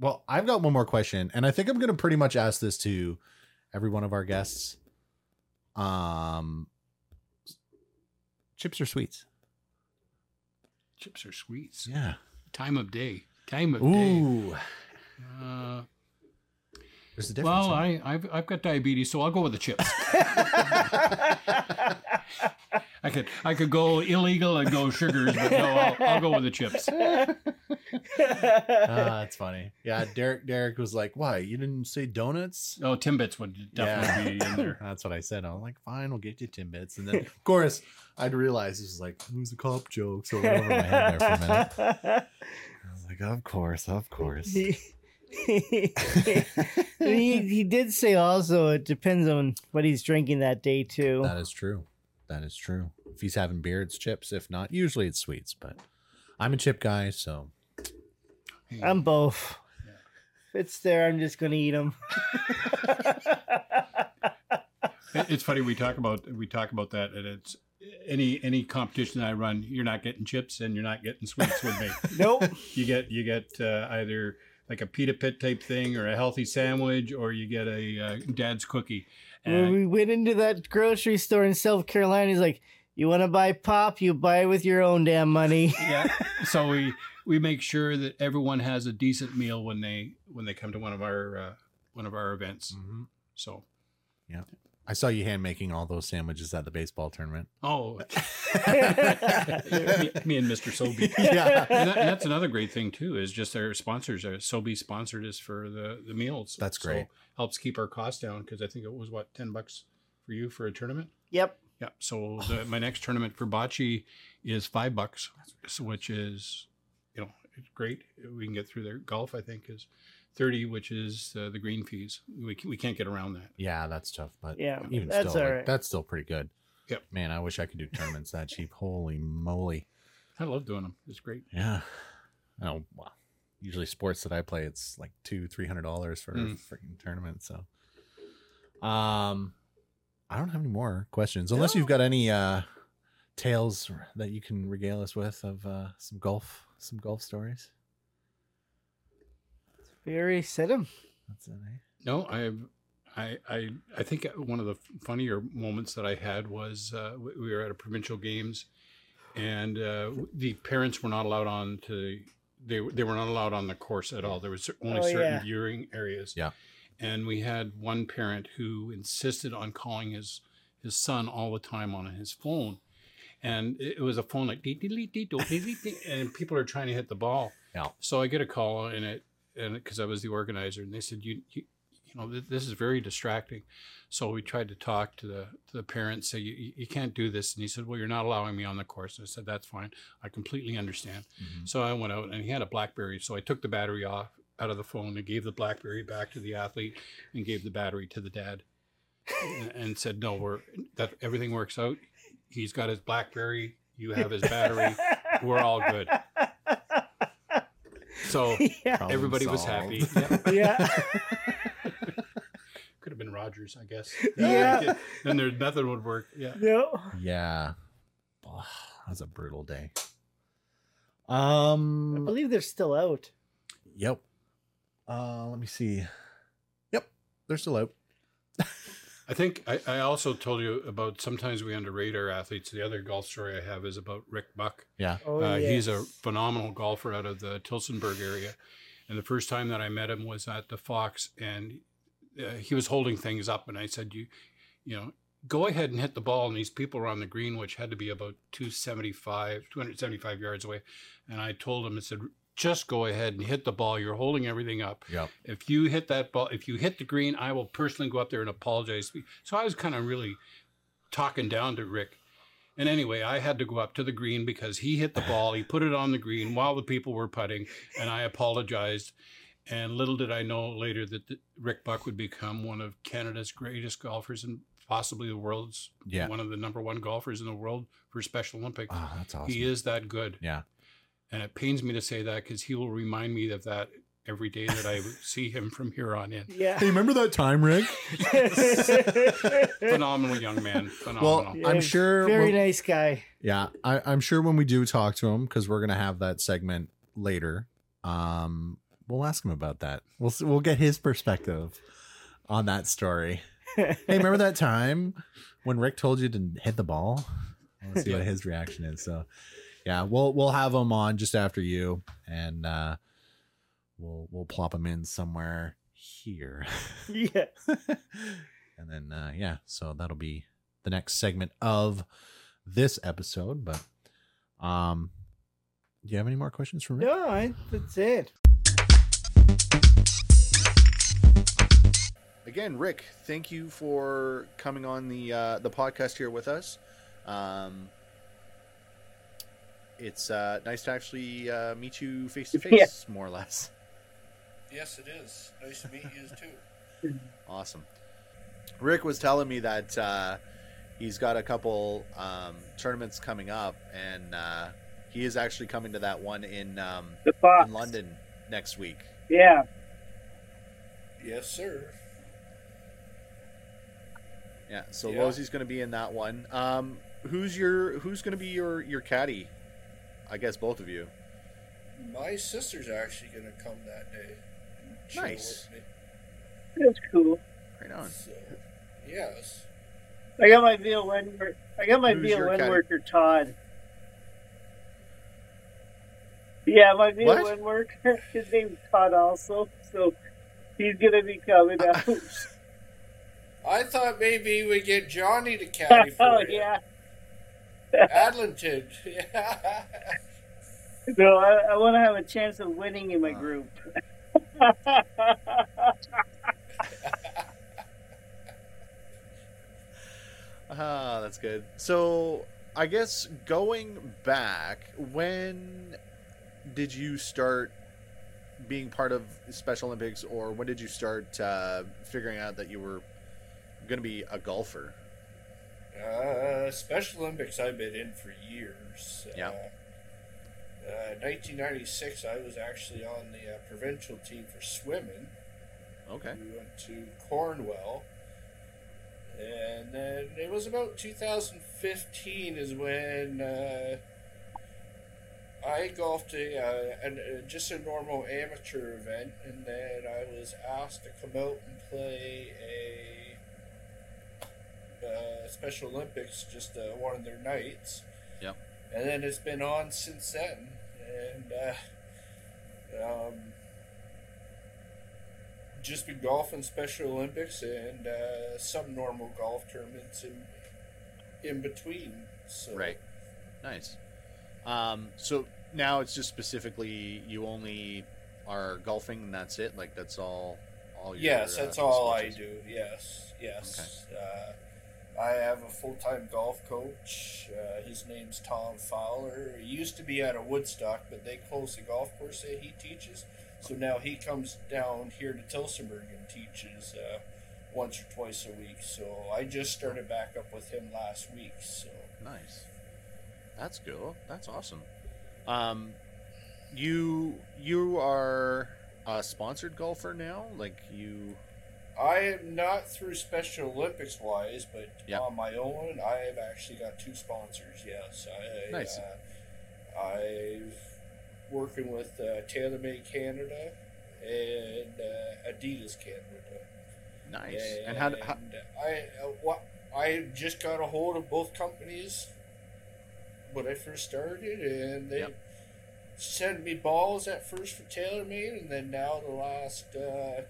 well, I've got one more question, and I think I'm going to pretty much ask this to every one of our guests. Um, chips or sweets? Chips are sweets. Yeah. Time of day. Time of day. Ooh, Uh, there's a difference. well. I, I've, I've got diabetes, so I'll go with the chips. I could I could go illegal and go sugars, but no, I'll, I'll go with the chips. Ah, that's funny. Yeah, Derek. Derek was like, "Why you didn't say donuts?" Oh, Timbits would definitely be in there. That's what I said. I was like, "Fine, we'll get you Timbits." And then, of course, I'd realize this was like, "Who's the cop joke?" So it went over my head there for a minute. I was like, "Of course, of course." he, he did say also it depends on what he's drinking that day too. That is true. That is true. If he's having beer, it's chips. If not, usually it's sweets. But I'm a chip guy, so I'm both. If it's there, I'm just gonna eat them. It's funny we talk about we talk about that, and it's any any competition I run, you're not getting chips and you're not getting sweets with me. nope. You get you get uh, either like a pita pit type thing, or a healthy sandwich, or you get a uh, dad's cookie. when And we went into that grocery store in South Carolina, he's like, "You want to buy pop? You buy it with your own damn money." yeah, so we we make sure that everyone has a decent meal when they when they come to one of our uh, one of our events. So yeah. I saw you hand making all those sandwiches at the baseball tournament. oh, me, me and Mr. Sobe. yeah, and, that, and that's another great thing too is just our sponsors uh, sobe sponsored us for the the meals That's So great. helps keep our costs down because i think it was what 10 bucks for you for a tournament yep. yeah so the, my next tournament for bocce is five bucks which is you know it's great we can get through there. golf i think is 30 which is uh, the green fees we, can, we can't get around that yeah, that's tough. But Yeah, even that's still, all like, right. that's still pretty good. Yep. Man, I wish I could do tournaments that cheap. Holy moly! i love doing them it's great Yeah. Oh wow. Usually sports that I play, it's like two, three hundred dollars for Mm. a freaking tournament. So, um, I don't have any more questions unless you've got any uh tales that you can regale us with of uh some golf, some golf stories. We already said him. That's it. Eh? No, I've, I, I, I think one of the funnier moments that I had was uh, we we were at a provincial games, and uh, the parents were not allowed on to. They they were not allowed on the course at all. There was only Oh, certain yeah. viewing areas. Yeah. and we had one parent who insisted on calling his his son all the time on his phone, and it was a phone like dee, dee, and people are trying to hit the ball. Yeah. So I get a call and it and because I was the organizer, and they said you you you know th- this is very distracting. So we tried to talk to the to the parents, say you you- can't do this, and he said, well, you're not allowing me on the course. And I said that's fine, I completely understand. Mm-hmm. So I went out and he had a BlackBerry, so I took the battery off out of the phone and gave the BlackBerry back to the athlete and gave the battery to the dad and, and said, no, we're that everything works out. He's got his BlackBerry, you have his battery, we're all good. So yeah. Everybody was happy. Yep. Yeah. Could have been Rogers, I guess. Yeah. Then their nothing would work. Yeah. no. Yeah. Oh, that was a brutal day. Um I believe they're still out. Yep. Uh, let me see. Yep, they're still out. I think I, I also told you about sometimes we underrate our athletes. The other golf story I have is about Rick Buck. Yeah. Oh, uh, He's a phenomenal golfer out of the Tillsonburg area. And the first time that I met him was at the Fox, and uh, he was holding things up. And I said, "You, you know, go ahead and hit the ball." And these people were on the green, which had to be about 275, 275 yards away. And I told him, I said, "Just go ahead and hit the ball. You're holding everything up. Yep. If you hit that ball, if you hit the green, I will personally go up there and apologize." So I was kind of really talking down to Rick. And anyway, I had to go up to the green because he hit the ball. He put it on the green while the people were putting, and I apologized. And little did I know later that the, Rick Buck would become one of Canada's greatest golfers and possibly the world's Yeah. one of the number one golfers in the world for Special Olympics. Oh, that's awesome. He is that good. Yeah. And it pains me to say that because he will remind me of that every day that I see him from here on in. Yeah. Hey, remember that time, Rick? Phenomenal young man. Phenomenal. Well, I'm sure Very nice guy. Yeah, I, I'm sure when we do talk to him, because we're gonna have that segment later, um, we'll ask him about that. We'll we'll get his perspective on that story. hey, remember that time when Rick told you to hit the ball? I want to see what his reaction is. So, yeah, we'll we'll have him on just after you, and uh, we'll we'll plop him in somewhere here. Yeah. and then uh yeah so that'll be the next segment of this episode but um do you have any more questions for me No, I, that's it. again, Rick, thank you for coming on the uh, the podcast here with us. Um, it's uh, nice to actually uh, meet you face to face, more or less. Yes, it is. Nice to meet you too. Awesome. Rick was telling me that uh, he's got a couple um, tournaments coming up, and uh, he is actually coming to that one in um, The in London next week. Yeah. Yes, sir. Yeah, so Yeah. Losey's going to be in that one. Um, who's your who's going to be your your caddy? I guess both of you. My sister's actually going to come that day. Nice. That's cool. Right on. So, yes. I got my violin work. I got my Who's your violin caddy? worker Todd. Yeah, my What? violin worker. His name's Todd also. So he's gonna be coming out. I thought maybe we'd get Johnny to caddy for oh you. yeah. Adlinton. Yeah. No, I, I want to have a chance of winning in my group. Ah, that's good. So, I guess going back, when did you start being part of Special Olympics, or when did you start uh, figuring out that you were going to be a golfer? Uh, Special Olympics I've been in for years. Yeah. Uh, uh, 1996, I was actually on the uh, provincial team for swimming. Okay. We went to Cornwall. And then it was about 2015 is when uh, I golfed a, uh, an, uh, just a normal amateur event, and then I was asked to come out and play a uh, Special Olympics, just uh, one of their nights. Yep. And then it's been on since then, and uh, um, just been golfing Special Olympics and uh, some normal golf tournaments in in between. So Right. Nice. Um, so now it's just specifically you only are golfing and that's it. Like that's all. All your, Yes, uh, that's all I do. Yes, yes. Uh, I have a full time golf coach. Uh, his name's Tom Fowler. He used to be out of Woodstock, but they closed the golf course that he teaches. So now he comes down here to Tillsonburg and teaches uh, once or twice a week. So I just started back up with him last week. So Nice. That's cool. That's awesome. Um, you you are a sponsored golfer now. Like you. I am not through Special Olympics wise, but Yeah. on my own, I have actually got two sponsors. Yes, I, Nice. Uh, I've working with uh, TaylorMade Canada and uh, Adidas Canada. Nice. And how, how I uh, what I just got a hold of both companies when I first started, and they Yep. sent me balls at first for TaylorMade, and then now the last uh,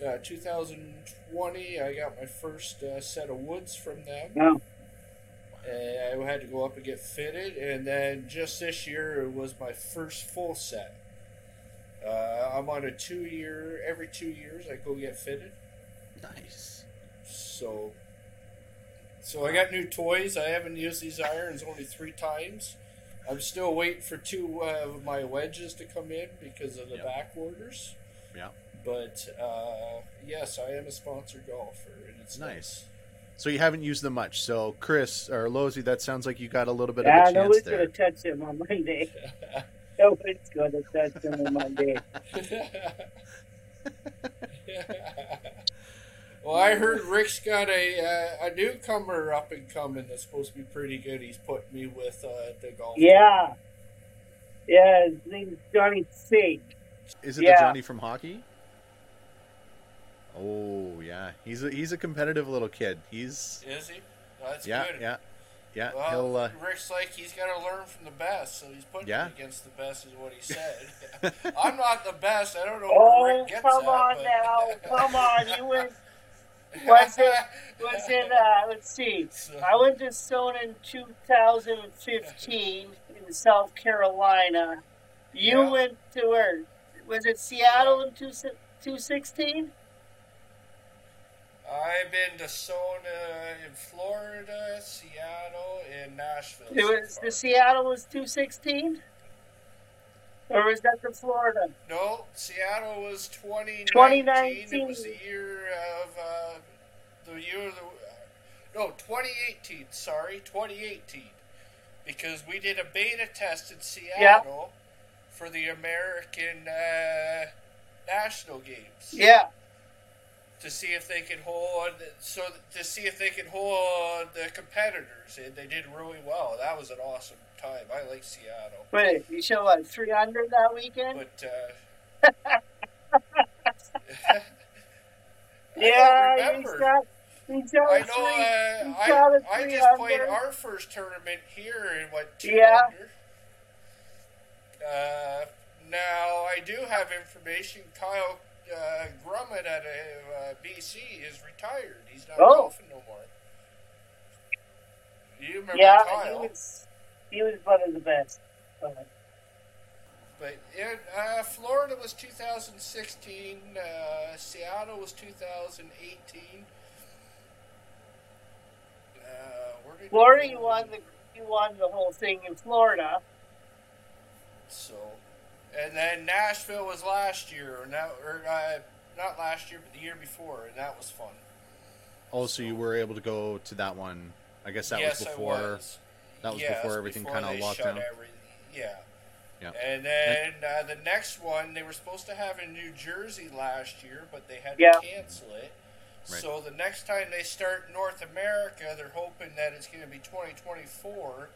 uh, 2020, I got my first uh, set of woods from them. Wow. And I had to go up and get fitted, and then just this year it was my first full set. Uh, I'm on a two year. Every two years, I go get fitted. nice. So, so I got new toys. I haven't used these irons only three times. I'm still waiting for two uh, of my wedges to come in because of the Yep. back orders. Yeah. But uh, yes, I am a sponsored golfer, and it's Nice. So you haven't used them much. So Chris or Losey, that sounds like you got a little bit Yeah, of a chance nobody's there. gonna touch him on Monday. Nobody's gonna touch him on Monday. well, I heard Rick's got a uh, a newcomer up and coming that's supposed to be pretty good. He's put me with uh, the golf. Yeah. Yeah, his name's Johnny Fake. Is it the Johnny from hockey? Oh yeah, he's a he's a competitive little kid. He's Is he? That's yeah good. yeah yeah. Well, He'll uh, Rick's like he's got to learn from the best, so he's putting Yeah. me against the best, is what he said. I'm not the best. I don't know Oh, where Rick gets come at, on but- now. Come on. You went, was it, was it, uh, let's see. I went to Stone in 2015 in South Carolina. You Yeah. went to where? Was it Seattle in two, 216? I've been to Sona in Florida, Seattle, and Nashville. It was far. the Seattle was 216? Or was that the Florida? No, Seattle was 2019. 2019. It was the year of uh, the year of the no 2018. Sorry, 2018, because we did a beta test in Seattle for the American uh, national games Yeah. To see if they could hold so to see if they could hold the competitors, and they did really well. That was an awesome time. I like Seattle, Wait, you show what, 300 that weekend? but. Uh, yeah, you shot, you shot I know. three. Uh, I, I three just played our first tournament here in what two Yeah. under. Uh, now I do have information. Kyle uh, Grumman at uh, BC is retired. He's not Oh. golfing no more. You remember Yeah, he Kyle? was, he was one of the best. But in, uh, Florida was 2016. Uh, Seattle was 2018. Uh, where did Florida, you won the you won the whole thing in Florida. So, and then Nashville was last year, or now, or uh, not last year, but the year before, and that was fun. also you were able to go to that one. I guess that yes, was before. I was. that was Yes, before everything kinda locked shut down. every- yeah. Yeah. And then uh, the next one they were supposed to have in New Jersey last year, but they had Yeah. to cancel it. Right. So the next time they start North America, they're hoping that it's going to be 2024.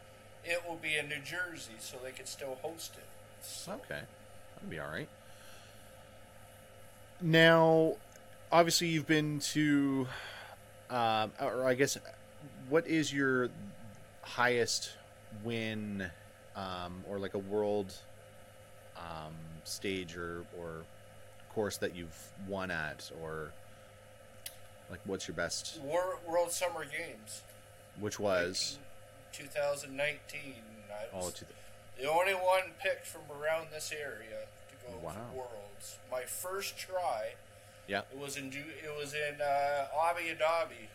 It will be in New Jersey, so they can still host it. So, Okay, that'd be all right. Now, obviously, you've been to, um, or I guess, what is your highest win, um, or like a world um, stage or or course that you've won at, or like what's your best? Wor- World Summer Games. Which was 2019. I was Oh, to the, only one picked from around this area to go Wow. to Worlds. My first try. Yeah. It was in it was in uh, Abu Dhabi.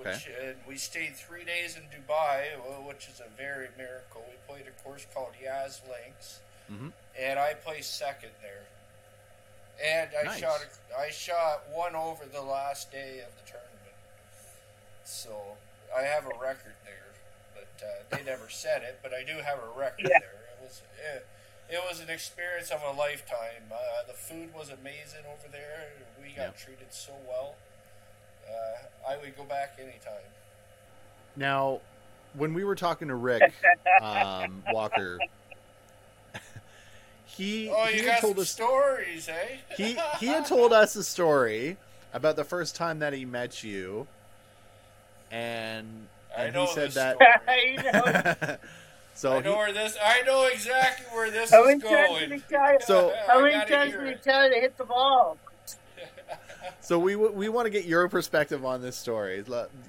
Okay. Which, and we stayed three days in Dubai, which is a very miracle. We played a course called Yas Links, Mhm. and I placed second there. And I Nice. shot a, I shot one over the last day of the tournament, so I have a record there. But uh, they never said it, but I do have a record Yeah. there. It was it, it was an experience of a lifetime. Uh, the food was amazing over there. We got Yep. treated so well. Uh, I would go back anytime. Now, when we were talking to Rick um, Walker, he Oh, he you had got told some us stories, eh? he he had told us a story about the first time that he met you, and I and know he said this that. story. I know. so I know he, where this. I know exactly where this How is many times going. did he tell you? So- I How many gotta times hear did he it. tell you to hit the ball? so we we want to get your perspective on this story.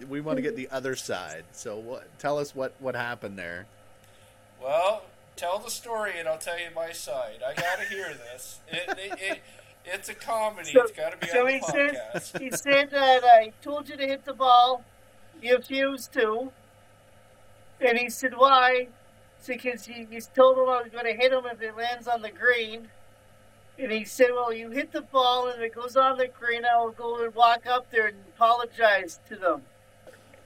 We want to get the other side. So what? Tell us what what happened there. Well, tell the story, and I'll tell you my side. I gotta hear this. It, it, it, it's a comedy. So- it's got to be so on the he said- He said that uh, I told you to hit the ball. You refused to. And he said, why? Because he, he's told him oh, I was going to hit him if it lands on the green. And he said, well, you hit the ball and if it goes on the green, I will go and walk up there and apologize to them.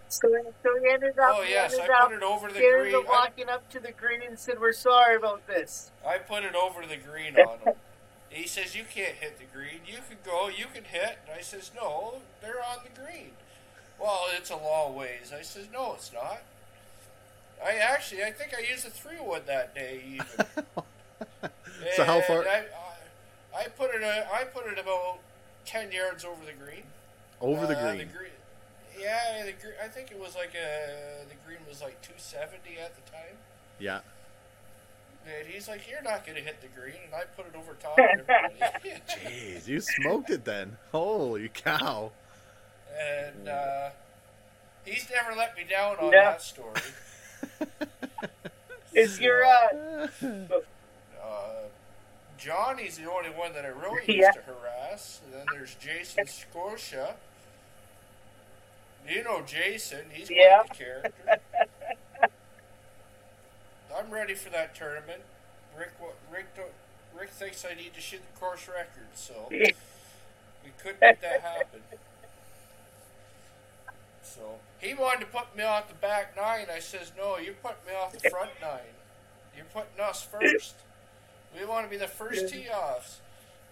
So, so he ended up, Oh he yes, ended I up, put it over the he green. up walking up to the green and said, we're sorry about this. I, I put it over the green on him. He says, "You can't hit the green. You can go. You can hit." And I says, "No, they're on the green." Well, it's a long ways. I says, "No, it's not." I actually, I think I used a three wood that day. Even. So how far- I, I, I put it. uh, I put it about ten yards over the green. Over the Uh, green. yeah, the green. I think it was like a. The green was like two seventy at the time. Yeah. And he's like, "You're not going to hit the green," and I put it over top. Jeez, you smoked it then. Holy cow. And uh, he's never let me down on Yeah. that story. Is your, uh, Uh, Johnny's the only one that I really Yeah. used to harass. And then there's Jason Scotia. You know Jason. He's quite Yeah. the character. I'm ready for that tournament. Rick, Rick, Rick thinks I need to shoot the course record, so we could make that happen. So he wanted to put me off the back nine. I says, no, you put me off the front nine. You're putting us first. We want to be the first tee offs.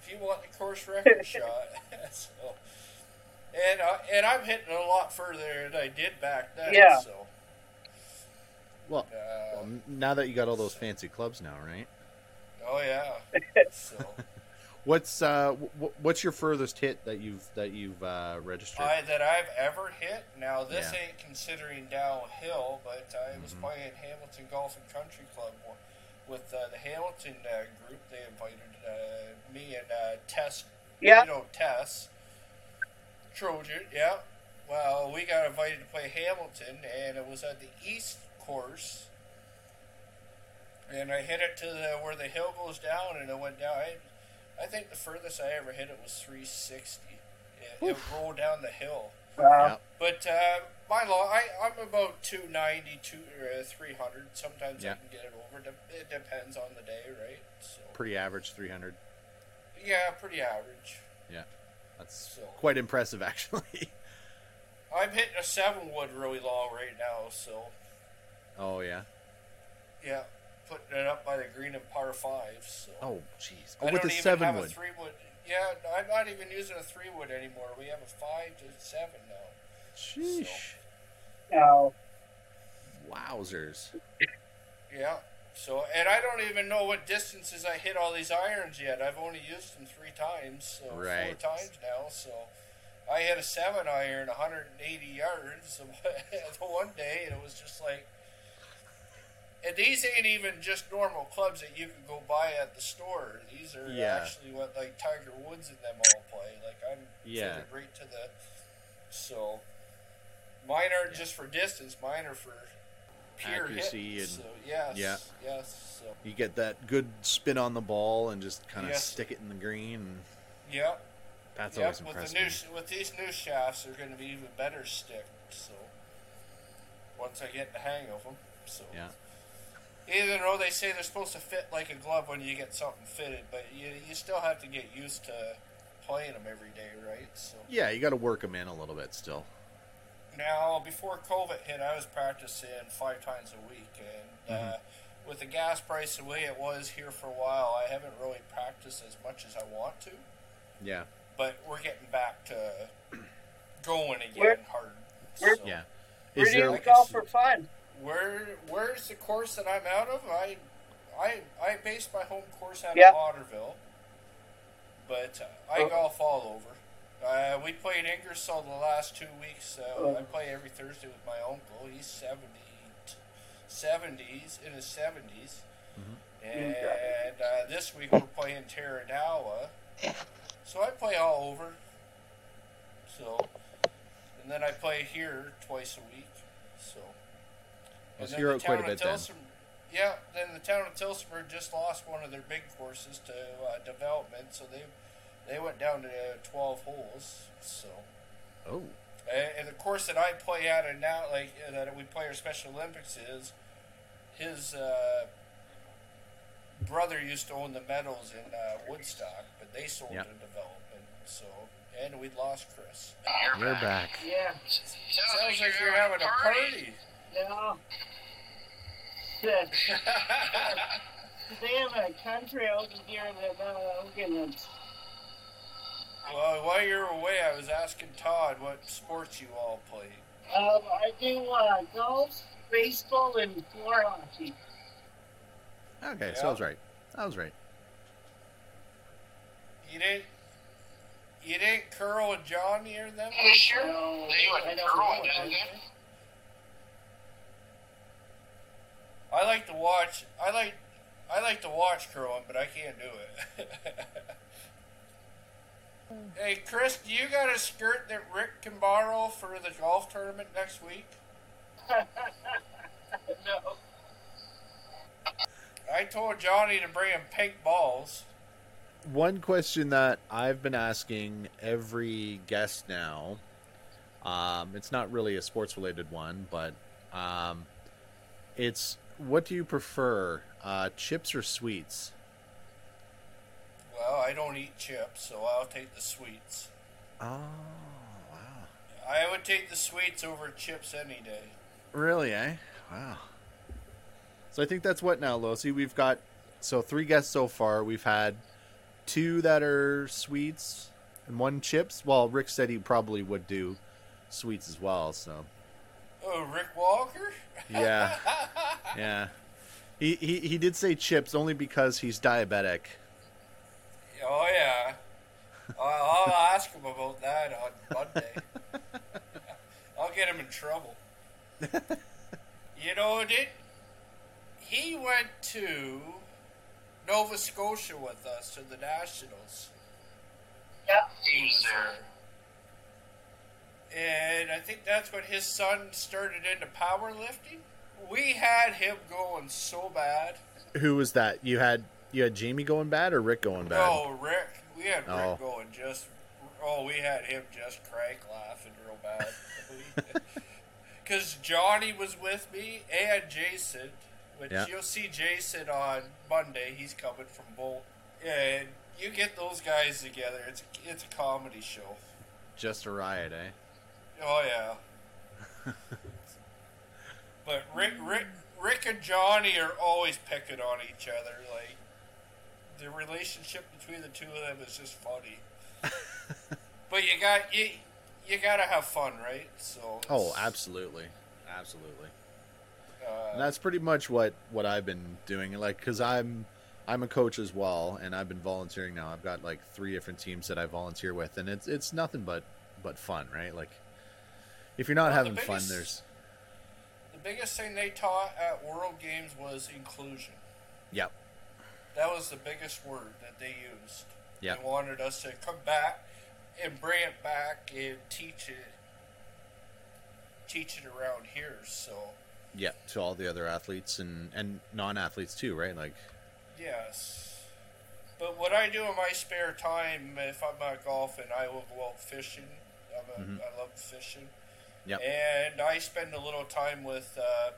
If you want the course record shot, so and uh, and I'm hitting a lot further than I did back then. Yeah. So Well, uh, well, now that you got all those fancy clubs now, right? oh yeah. So What's uh w- what's your furthest hit that you've that you've uh, registered? I, that I've ever hit. Now this Yeah. ain't considering downhill, but I was Mhm. playing Hamilton Golf and Country Club with uh, the Hamilton uh, group. They invited uh, me and uh, Tess. Yeah. You know Tess Trojan. Yeah. Well, we got invited to play Hamilton, and it was at the East Course. And I hit it to the where the hill goes down, and it went down. I, I think the furthest I ever hit it was 360. It, it rolled down the hill. Wow. But uh, my law, I, I'm about 290, two, uh, 300. Sometimes Yeah. I can get it over. Dep- It depends on the day, right? So Pretty average, three hundred. yeah, pretty average. Yeah. That's So quite impressive, actually. I'm hitting a seven wood really long right now. So oh yeah. yeah, putting it up by the green and par fives. So Oh jeez. I Oh, with don't the even seven have a three wood. Yeah, I'm not even using a three wood anymore. We have a five to seven now. Sheesh. No. Wowzers. Yeah. So, and I don't even know what distances I hit all these irons yet. I've only used them three times, so Right. four times now. So, I hit a seven iron, 180 yards the one day, and it was just like. And these ain't even just normal clubs that you can go buy at the store. These are Yeah. actually what like Tiger Woods and them all play. Like I'm Yeah. right to the. So, mine aren't just for distance. Mine are for pure accuracy hit. and so, yes, yeah. yes. So, you get that good spin on the ball and just kind of Yes. stick it in the green. And yeah, that's yeah. always With the new with these new shafts, they're going to be even better stick. So once I get the hang of them, so Yeah. Even though they say they're supposed to fit like a glove when you get something fitted, but you you still have to get used to playing them every day, right? So Yeah, you got to work them in a little bit still. now before COVID hit, I was practicing five times a week, and uh, with the gas price the way it was here for a while, I haven't really practiced as much as I want to. Yeah. But we're getting back to going again Where- hard. where- So- Yeah. Where Is do you there golf for fun? Where where's the course that I'm out of? I I I base my home course out Yeah. of Otterville, but uh, I Oh. golf all over. Uh, we played Ingersoll the last two weeks. Uh, Oh. I play every Thursday with my uncle. He's 70, 70s in his 70s, and uh, this week we're playing Tarandowah. So I play all over. So, and then I play here twice a week. So. Well, so then you're the out quite a town of then. Yeah, then the town of Tillsonburg just lost one of their big courses to uh, development, so they they went down to uh, 12 holes. So, Oh. and, and the course that I play at and now, like uh, that we play our Special Olympics is his uh, brother used to own the medals in uh, Woodstock, but they sold Yeah. to development. So, and we lost Chris. You're back. Yeah. Sounds like you're having a party. No. Shit. They have a country over here that uh, I'm getting Well, while you're away, I was asking Todd what sports you all play. Um, I do uh, golf, baseball, and floor hockey. Okay, so I was right. I was right. You didn't. You didn't curl with Johnny or them? You sure? No, They went I don't curling know. down there? I like to watch. I like. I like to watch curling, but I can't do it. hey, Chris, do you got a skirt that Rick can borrow for the golf tournament next week? no. I told Johnny to bring him pink balls. One question that I've been asking every guest now, um, it's not really a sports related one, but um, it's what do you prefer, uh, chips or sweets? Well, I don't eat chips, so I'll take the sweets. Oh, wow. I would take the sweets over chips any day. Really, eh? Wow. So I think that's what now, Losi. We've got so three guests so far. We've had two that are sweets and one chips. Well, Rick said he probably would do sweets as well. So Oh, Rick Walker? yeah, yeah. He, he he did say chips only because he's diabetic. Oh yeah. I'll, I'll ask him about that on Monday. I'll get him in trouble. You know, did he went to Nova Scotia with us to the Nationals? Yeah. He was there. And I think that's when his son started into powerlifting. We had him going so bad. Who was that? You had you had Jamie going bad or Rick going bad? Oh, Rick. We had Rick Oh. going just. Oh, we had him just crank laughing real bad. Because Johnny was with me and Jason. Which Yeah. you'll see Jason on Monday. He's coming from Bolt. And you get those guys together. It's it's a comedy show. Just a riot, eh? Oh yeah. but Rick, Rick, Rick and Johnny are always picking on each other. Like the relationship between the two of them is just funny. but you got you, you gotta have fun, right? So. Oh, absolutely, absolutely. Uh, that's pretty much what what I've been doing. Like, cause I'm I'm a coach as well, and I've been volunteering now. I've got like three different teams that I volunteer with, and it's it's nothing but but fun, right? Like, if you're not Well, the having fun, there's the biggest thing they taught at World Games was inclusion. yep, That was the biggest word that they used. Yep. They wanted us to come back and bring it back and teach it, teach it around here. So Yeah, to all the other athletes and and non-athletes too, right? Like, Yes. But what I do in my spare time, if I'm not golfing, I will go out fishing. I'm a, Mhm. I love fishing. Yep. And I spend a little time with uh,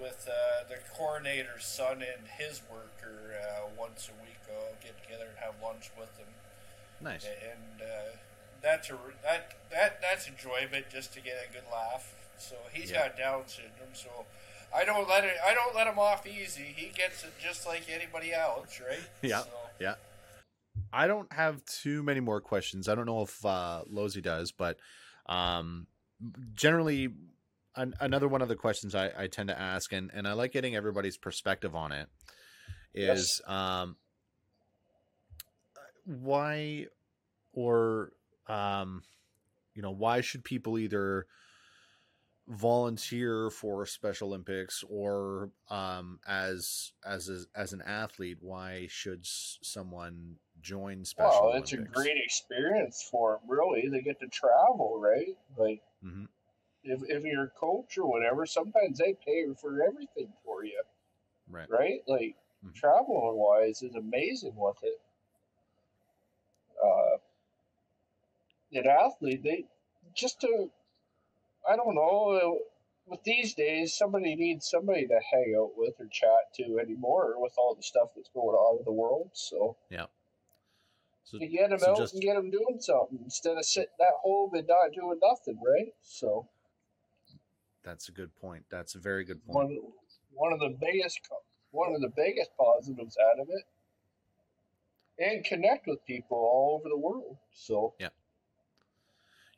with uh, the coronator's son and his worker uh, once a week. I'll get together and have lunch with them, nice. and uh, that's a that that that's enjoyment just to get a good laugh. So he's Yeah. got Down syndrome, so I don't let it. I don't let him off easy. He gets it just like anybody else, right? Yeah. So, Yeah. I don't have too many more questions. I don't know if uh, Lozy does, but um, generally, an- another one of the questions I, I tend to ask, and, and I like getting everybody's perspective on it, is um, why or um, you know why should people either volunteer for Special Olympics or um, as as a, as an athlete, why should someone join Special well, it's a great experience for them. Really, they get to travel, right? Like, Mhm. if if you're a coach or whatever, sometimes they pay for everything for you, right. right? Like, Mhm. traveling wise is amazing with it. Uh, an athlete, they just to, I don't know. With these days, somebody needs somebody to hang out with or chat to anymore with all the stuff that's going on in the world. So So, to get them so out just- and get them doing something instead of sitting at home and not doing nothing, right? So that's a good point. That's a very good point. one one of the biggest one of the biggest positives out of it, and connect with people all over the world. So Yeah,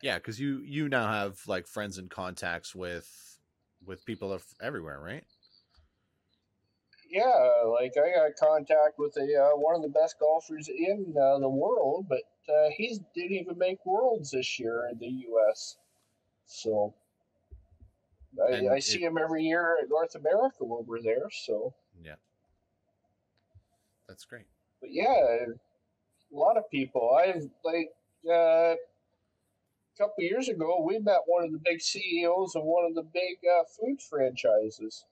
yeah, because you you now have like friends and contacts with with people of everywhere, right? Yeah, like I got contact with a uh, one of the best golfers in uh, the world, but uh, he didn't even make worlds this year in the U.S. So. I, I it- see him every year at North America when we're there. So, Yeah, that's great. but yeah, a lot of people. I've like uh, a couple years ago, we met one of the big CEOs of one of the big uh, food franchises.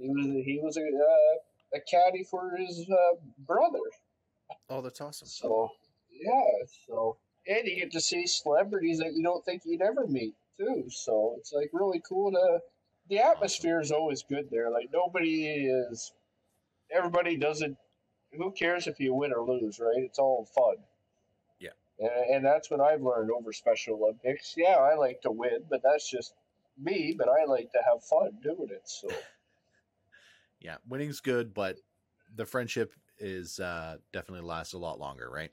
He was he was a uh, a caddy for his uh, brother. Oh, that's awesome. So yeah, so and you get to see celebrities that you don't think you'd ever meet too. So it's like really cool to. The atmosphere is always good there. Like nobody is. Everybody doesn't. Who cares if you win or lose, right? It's all fun. Yeah. And, and that's what I've learned over Special Olympics. Yeah, I like to win, but that's just me. But I like to have fun doing it. So Yeah, winning's good, but the friendship is uh definitely lasts a lot longer, right?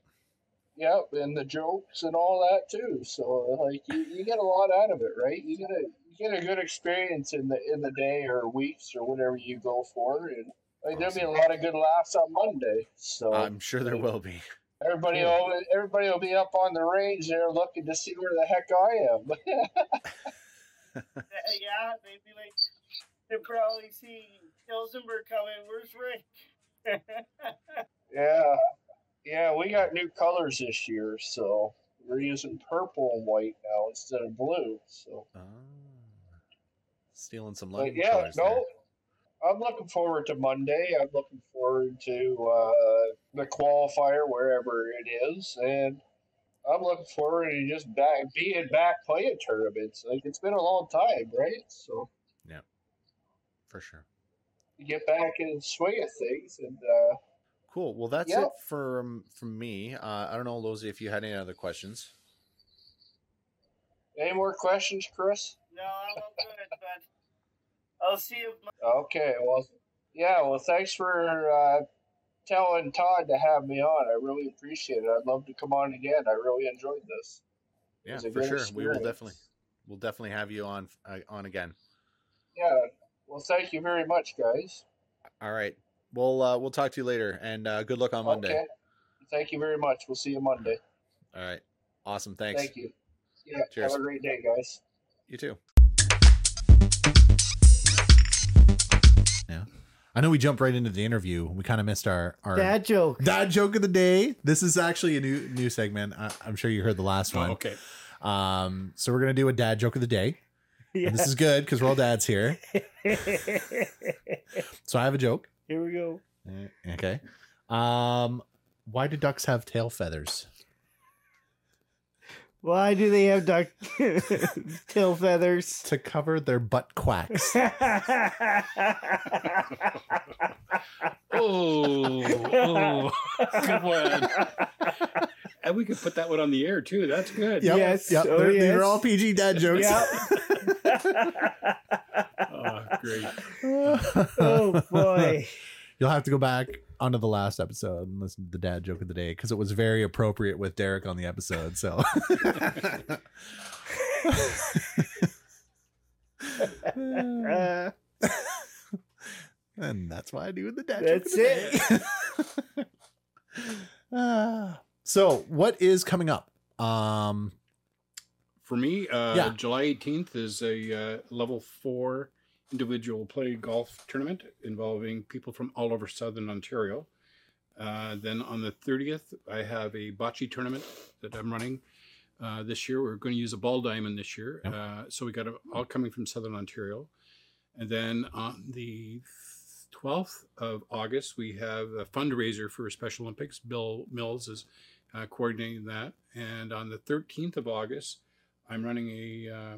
Yep, and the jokes and all that too. So like you, you get a lot out of it, right? You get a you get a good experience in the in the day or weeks or whatever you go for, and like, there'll be a lot of good laughs on Monday. So I'm sure there will be. everybody will everybody will be up on the range there looking to see where the heck I am. yeah, they'd be like, they'd probably see Tillsonburg coming. Where's Rick? yeah, yeah, we got new colors this year, so we're using purple and white now instead of blue. So. Ah, stealing some But lightning yeah, colors no, there. I'm looking forward to Monday. I'm looking forward to uh, the qualifier wherever it is, and I'm looking forward to just back being back playing tournaments. Like it's been a long time, right? So yeah, for sure. You get back in the swing of things, and uh, Cool. Well, that's Yep. it from from me. Uh, I don't know, Lozy, if you had any other questions. any more questions, Chris? No, I'm all good, but I'll see you. Okay, well, yeah, well, thanks for uh, telling Todd to have me on. I really appreciate it. I'd love to come on again. I really enjoyed this. Yeah, for good sure. We will definitely we'll definitely have you on uh, on again. Yeah. Well, thank you very much, guys. All right. We'll uh, we'll talk to you later, and uh, good luck on Monday. Okay. Thank you very much. We'll see you Monday. All right. Awesome. Thanks. Thank you. Yeah. Cheers. Have a great day, guys. You too. Yeah. I know we jumped right into the interview. We kind of missed our our Dad joke. dad joke of the day. This is actually a new new segment. I, I'm sure you heard the last Oh, one. okay. Um, so we're gonna do a dad joke of the day, And this is good because we're all dads here. So I have a joke. Here we go. Eh, Okay. Um, why do ducks have tail feathers? Why do they have duck tail feathers? To cover their butt quacks. Oh, oh, good one. And we could put that one on the air too. That's good. Yep, Yes. Yep. Oh, They're- These yes. are all PG dad jokes. Oh, great. oh boy. You'll have to go back onto the last episode and listen to the dad joke of the day because it was very appropriate with Derek on the episode. So. And that's why I do the dad That's joke of the day. Ah. so, what is coming up? Um, For me, uh, Yeah. July 18th is a uh, level four individual play golf tournament involving people from all over southern Ontario. Uh, then on the 30th, I have a bocce tournament that I'm running uh, this year. We're going to use a ball diamond this year. Yep. Uh, so we got a, all coming from southern Ontario. And then on the 12th of August, we have a fundraiser for Special Olympics. Bill Mills is uh, coordinating that. And on the 13th of August, I'm running a uh,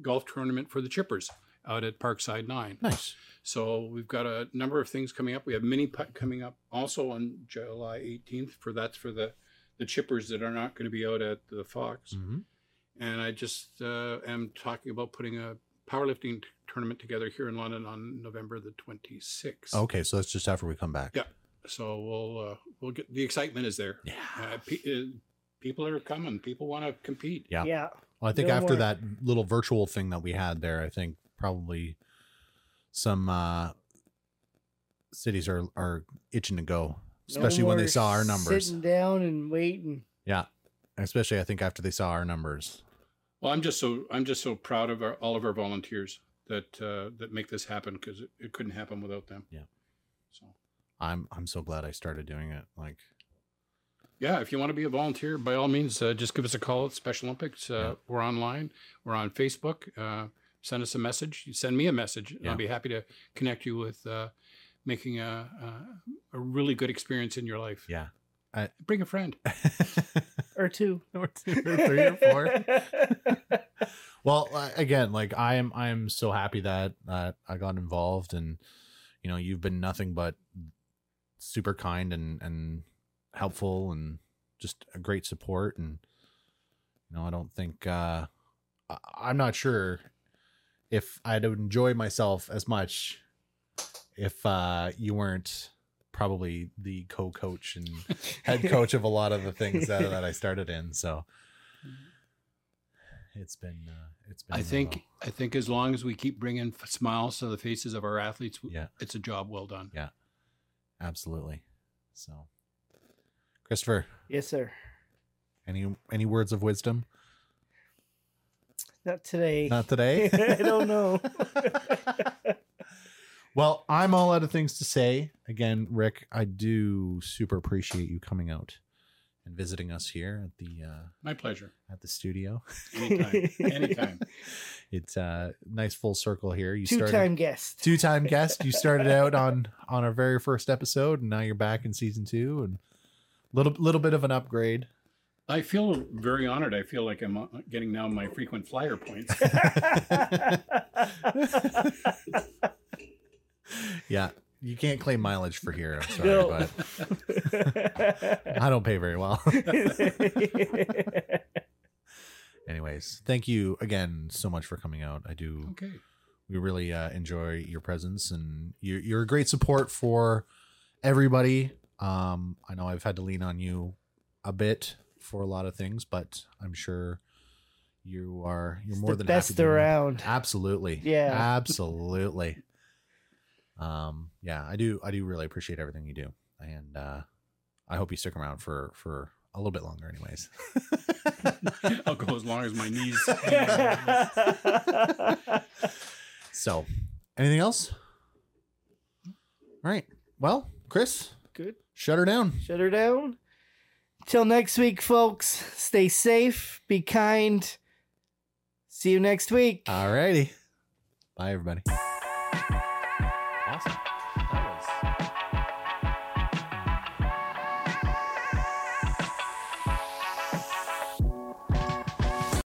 golf tournament for the Chippers out at Parkside 9. nice. So we've got a number of things coming up. We have mini putt coming up also on July 18th. For that's for the the chippers that are not going to be out at the Fox. hmm And I just uh, am talking about putting a powerlifting t- tournament together here in London on November the 26th. Okay, so that's just after we come back. Yeah. So we'll uh, we'll get the excitement is there. Yeah. Uh, pe- uh, people are coming. People want to compete. Yeah. yeah. Well, I think No after more. that little virtual thing that we had there, I think probably some uh, cities are are itching to go, especially No when they saw our numbers. Sitting down and waiting. Yeah, especially I think after they saw our numbers. Well, I'm just so I'm just so proud of our, all of our volunteers that uh, that make this happen because it, it couldn't happen without them. Yeah. So I'm I'm so glad I started doing it. Like, yeah, if you want to be a volunteer, by all means, uh, just give us a call at Special Olympics. Uh, Yeah. We're online. We're on Facebook. Uh, send us a message. You send me a message. and Yeah. I'll be happy to connect you with uh, making a, a a really good experience in your life. yeah, Bring a friend. Or two. or two or three or four. well, uh, again, like I am, I am so happy that that I got involved, and you know, you've been nothing but super kind and and helpful, and just a great support. And you know, I don't think uh, I'm not sure if I'd enjoy myself as much if uh, you weren't probably the co-coach and head coach of a lot of the things that, that I started in. So it's been uh, it's been. I think well. I think as long as we keep bringing smiles to the faces of our athletes, Yeah. it's a job well done. Yeah, absolutely. So, Christopher, Yes, sir. any any words of wisdom? Not today. Not today. I don't know. well, I'm all out of things to say. Again, Rick, I do super appreciate you coming out and visiting us here at the uh, My pleasure. at the studio. Anytime. Anytime. It's a nice full circle here. You Two started time guest. two time guest. You started out on on our very first episode, and now you're back in season two, and little little bit of an upgrade. I feel very honored. I feel like I'm uh, getting now my frequent flyer points. yeah, you can't claim mileage for here. I'm sorry, No. but I don't pay very well. Anyways, thank you again so much for coming out. I do. Okay. We really uh, enjoy your presence, and you're you're a great support for everybody. Um, I know I've had to lean on you a bit for a lot of things, but I'm sure you are you're It's more the than best happy to- around. Absolutely. Yeah. Absolutely. um, yeah, I do I do really appreciate everything you do. And uh I hope you stick around for for a little bit longer anyways. I'll go as long as my knees. so anything else? All right. Well, Chris, Good. shut her down. Shut her down. Till next week, folks. Stay safe. Be kind. See you next week. All righty. Bye, everybody.